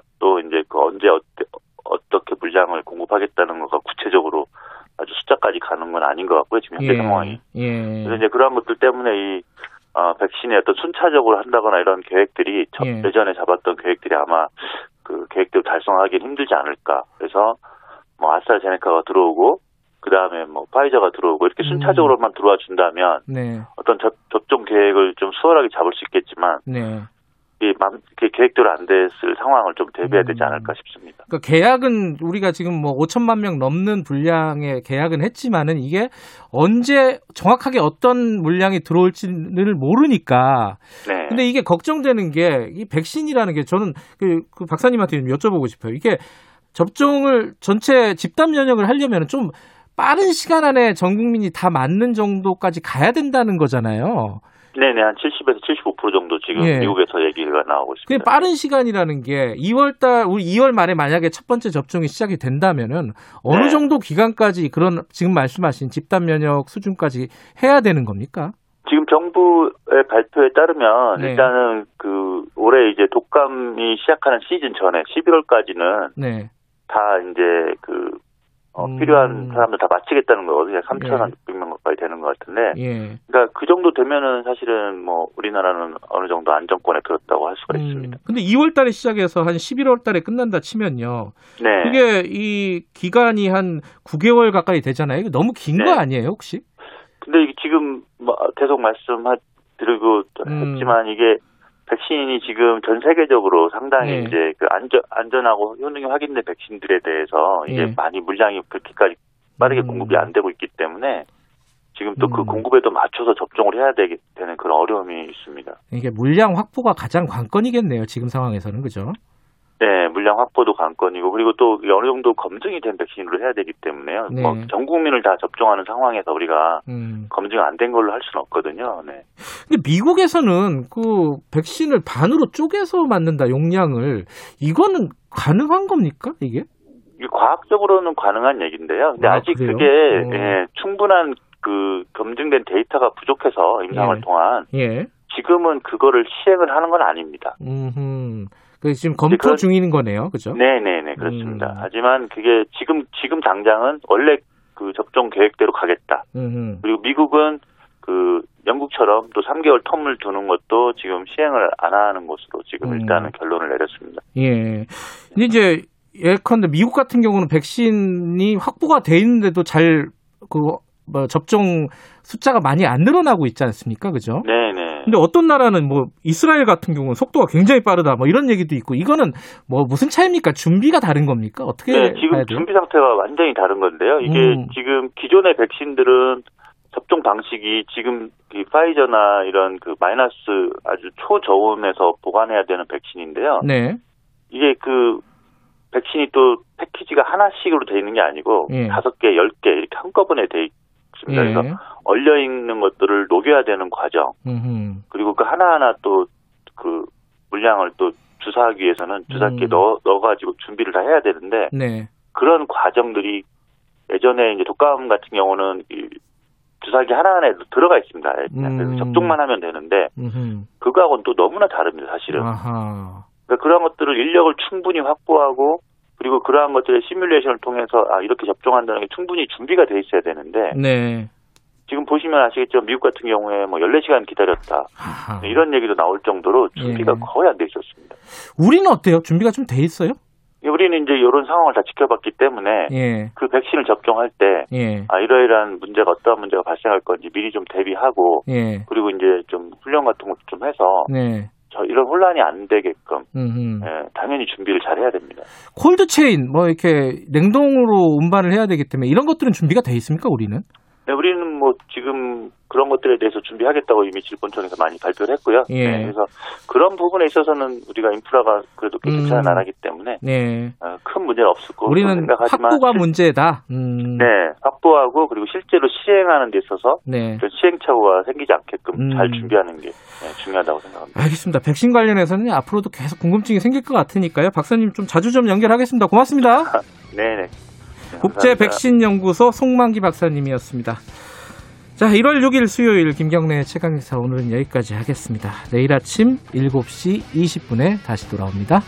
그 언제 어때, 어떻게 물량을 공급하겠다는 것과 구체적으로 아주 숫자까지 가는 건 아닌 것 같고요. 지금 현재 예. 상황이. 예. 그래서 이제 그러한 것들 때문에 이 어, 백신의 어떤 순차적으로 한다거나 이런 계획들이 저, 예. 예전에 잡았던 계획들이 아마 그 계획대로 달성하기는 힘들지 않을까. 그래서 뭐 아스트라제네카가 들어오고 그 다음에 뭐 파이저가 들어오고 이렇게 음. 순차적으로만 들어와 준다면 네. 어떤 접, 접종 계획을 좀 수월하게 잡을 수 있겠지만 네. 이 계획대로 안 됐을 상황을 좀 대비해야 되지 음. 않을까 싶습니다. 그러니까 계약은 우리가 지금 뭐 5천만 명 넘는 분량의 계약은 했지만은 이게 언제 정확하게 어떤 물량이 들어올지를 모르니까. 네. 근데 이게 걱정되는 게 이 백신이라는 게 저는 그, 그 박사님한테 좀 여쭤보고 싶어요. 이게 접종을 전체 집단 면역을 하려면 좀 빠른 시간 안에 전 국민이 다 맞는 정도까지 가야 된다는 거잖아요. 네네, 한 70에서 75% 정도 지금 예. 미국에서 얘기가 나오고 있습니다. 빠른 시간이라는 게 2월 달, 우리 2월 말에 만약에 첫 번째 접종이 시작이 된다면은 어느 네. 정도 기간까지 그런 지금 말씀하신 집단 면역 수준까지 해야 되는 겁니까? 지금 정부의 발표에 따르면 네. 일단은 그 올해 이제 독감이 시작하는 시즌 전에 11월까지는 네. 다 이제 그 어, 음. 필요한 사람들 다 마치겠다는 거거든요. 3,600명 예. 가까이 되는 것 같은데. 예. 그러니까 그 정도 되면은 사실은 뭐 우리나라는 어느 정도 안정권에 들었다고 할 수가 음. 있습니다. 근데 2월 달에 시작해서 한 11월 달에 끝난다 치면요. 네. 그게 이 기간이 한 9개월 가까이 되잖아요. 너무 긴거 네. 아니에요, 혹시? 근데 이게 지금 뭐 계속 말씀드리고 음. 했지만 이게 백신이 지금 전 세계적으로 상당히 네. 이제 그 안전 안전하고 효능이 확인된 백신들에 대해서 이제 네. 많이 물량이 그렇게까지 빠르게 음. 공급이 안 되고 있기 때문에 지금 또그 음. 공급에도 맞춰서 접종을 해야 되게 되는 그런 어려움이 있습니다. 이게 물량 확보가 가장 관건이겠네요. 지금 상황에서는 그죠? 네, 물량 확보도 관건이고 그리고 또 어느 정도 검증이 된 백신으로 해야 되기 때문에요. 네. 뭐전 국민을 다 접종하는 상황에서 우리가 음. 검증 안 된 걸로 할 수는 없거든요. 네. 근데 미국에서는 그 백신을 반으로 쪼개서 맞는다 용량을 이거는 가능한 겁니까 이게? 과학적으로는 가능한 얘기인데요. 근데 아, 직 그게 어. 예, 충분한 그 검증된 데이터가 부족해서 임상을 예. 동안 예. 지금은 그거를 시행을 하는 건 아닙니다. 음. 그 지금 검토 그건, 중인 거네요, 그죠? 네 네 네 그렇습니다. 음. 하지만 그게 지금 지금 당장은 원래 그 접종 계획대로 가겠다. 음흠. 그리고 미국은 그 영국처럼 또 3개월 텀을 두는 것도 지금 시행을 안 하는 것으로 지금 음. 일단은 결론을 내렸습니다. 예. 근데 이제 예컨대 미국 같은 경우는 백신이 확보가 돼 있는데도 잘그 뭐 접종 숫자가 많이 안 늘어나고 있지 않습니까? 그죠? 네 네. 근데 어떤 나라는 뭐 이스라엘 같은 경우는 속도가 굉장히 빠르다 뭐 이런 얘기도 있고 이거는 뭐 무슨 차이입니까? 준비가 다른 겁니까? 어떻게 네, 지금 준비 상태가 완전히 다른 건데요. 이게 음. 지금 기존의 백신들은 접종 방식이 지금 이 파이저나 이런 그 마이너스 아주 초저온에서 보관해야 되는 백신인데요. 네. 이게 그 백신이 또 패키지가 하나씩으로 돼 있는 게 아니고 예. 다섯 개, 열 개 이렇게 한꺼번에 돼 있습니다. 예. 그래서 얼려 있는 것들을 녹여야 되는 과정. 음흠. 그리고 그 하나하나 또 그 물량을 또 주사하기 위해서는 주사기에 음. 넣어 넣어가지고 준비를 다 해야 되는데 네. 그런 과정들이 예전에 이제 독감 같은 경우는 이 주사기 하나하나에 들어가 있습니다. 음. 접종만 하면 되는데 음흠. 그거하고는 또 너무나 다릅니다. 사실은. 아하. 그러니까 그런 것들을 인력을 충분히 확보하고 그리고 그러한 것들의 시뮬레이션을 통해서 아 이렇게 접종한다는 게 충분히 준비가 돼 있어야 되는데 네. 지금 보시면 아시겠죠 미국 같은 경우에 뭐 14시간 기다렸다 아하. 이런 얘기도 나올 정도로 준비가 예. 거의 안 돼 있었습니다. 우리는 어때요? 준비가 좀 돼 있어요? 우리는 이제 이런 상황을 다 지켜봤기 때문에 예. 그 백신을 접종할 때 예. 아, 이러이러한 문제가 어떠한 문제가 발생할 건지 미리 좀 대비하고 예. 그리고 이제 좀 훈련 같은 것도 좀 해서 네. 저 이런 혼란이 안 되게끔 예, 당연히 준비를 잘 해야 됩니다. 콜드 체인 뭐 이렇게 냉동으로 운반을 해야 되기 때문에 이런 것들은 준비가 돼 있습니까 우리는? 네, 우리는 뭐 지금 그런 것들에 대해서 준비하겠다고 이미 질본청에서 많이 발표를 했고요. 예. 네, 그래서 그런 부분에 있어서는 우리가 인프라가 그래도 괜찮은 음. 나라기 때문에 네. 어, 큰 문제는 없을 거고 우리는 확보가 문제다. 음. 네, 확보하고 그리고 실제로 시행하는 데 있어서 네. 시행착오가 생기지 않게끔 음. 잘 준비하는 게 네, 중요하다고 생각합니다. 알겠습니다. 백신 관련해서는 앞으로도 계속 궁금증이 생길 것 같으니까요. 박사님 좀 자주 좀 연결하겠습니다. 고맙습니다. 네 네. [laughs] 국제 백신 연구소 송만기 박사님이었습니다. 자, 1월 6일 수요일 김경래 최강기사 오늘은 여기까지 하겠습니다. 내일 아침 7시 20분에 다시 돌아옵니다.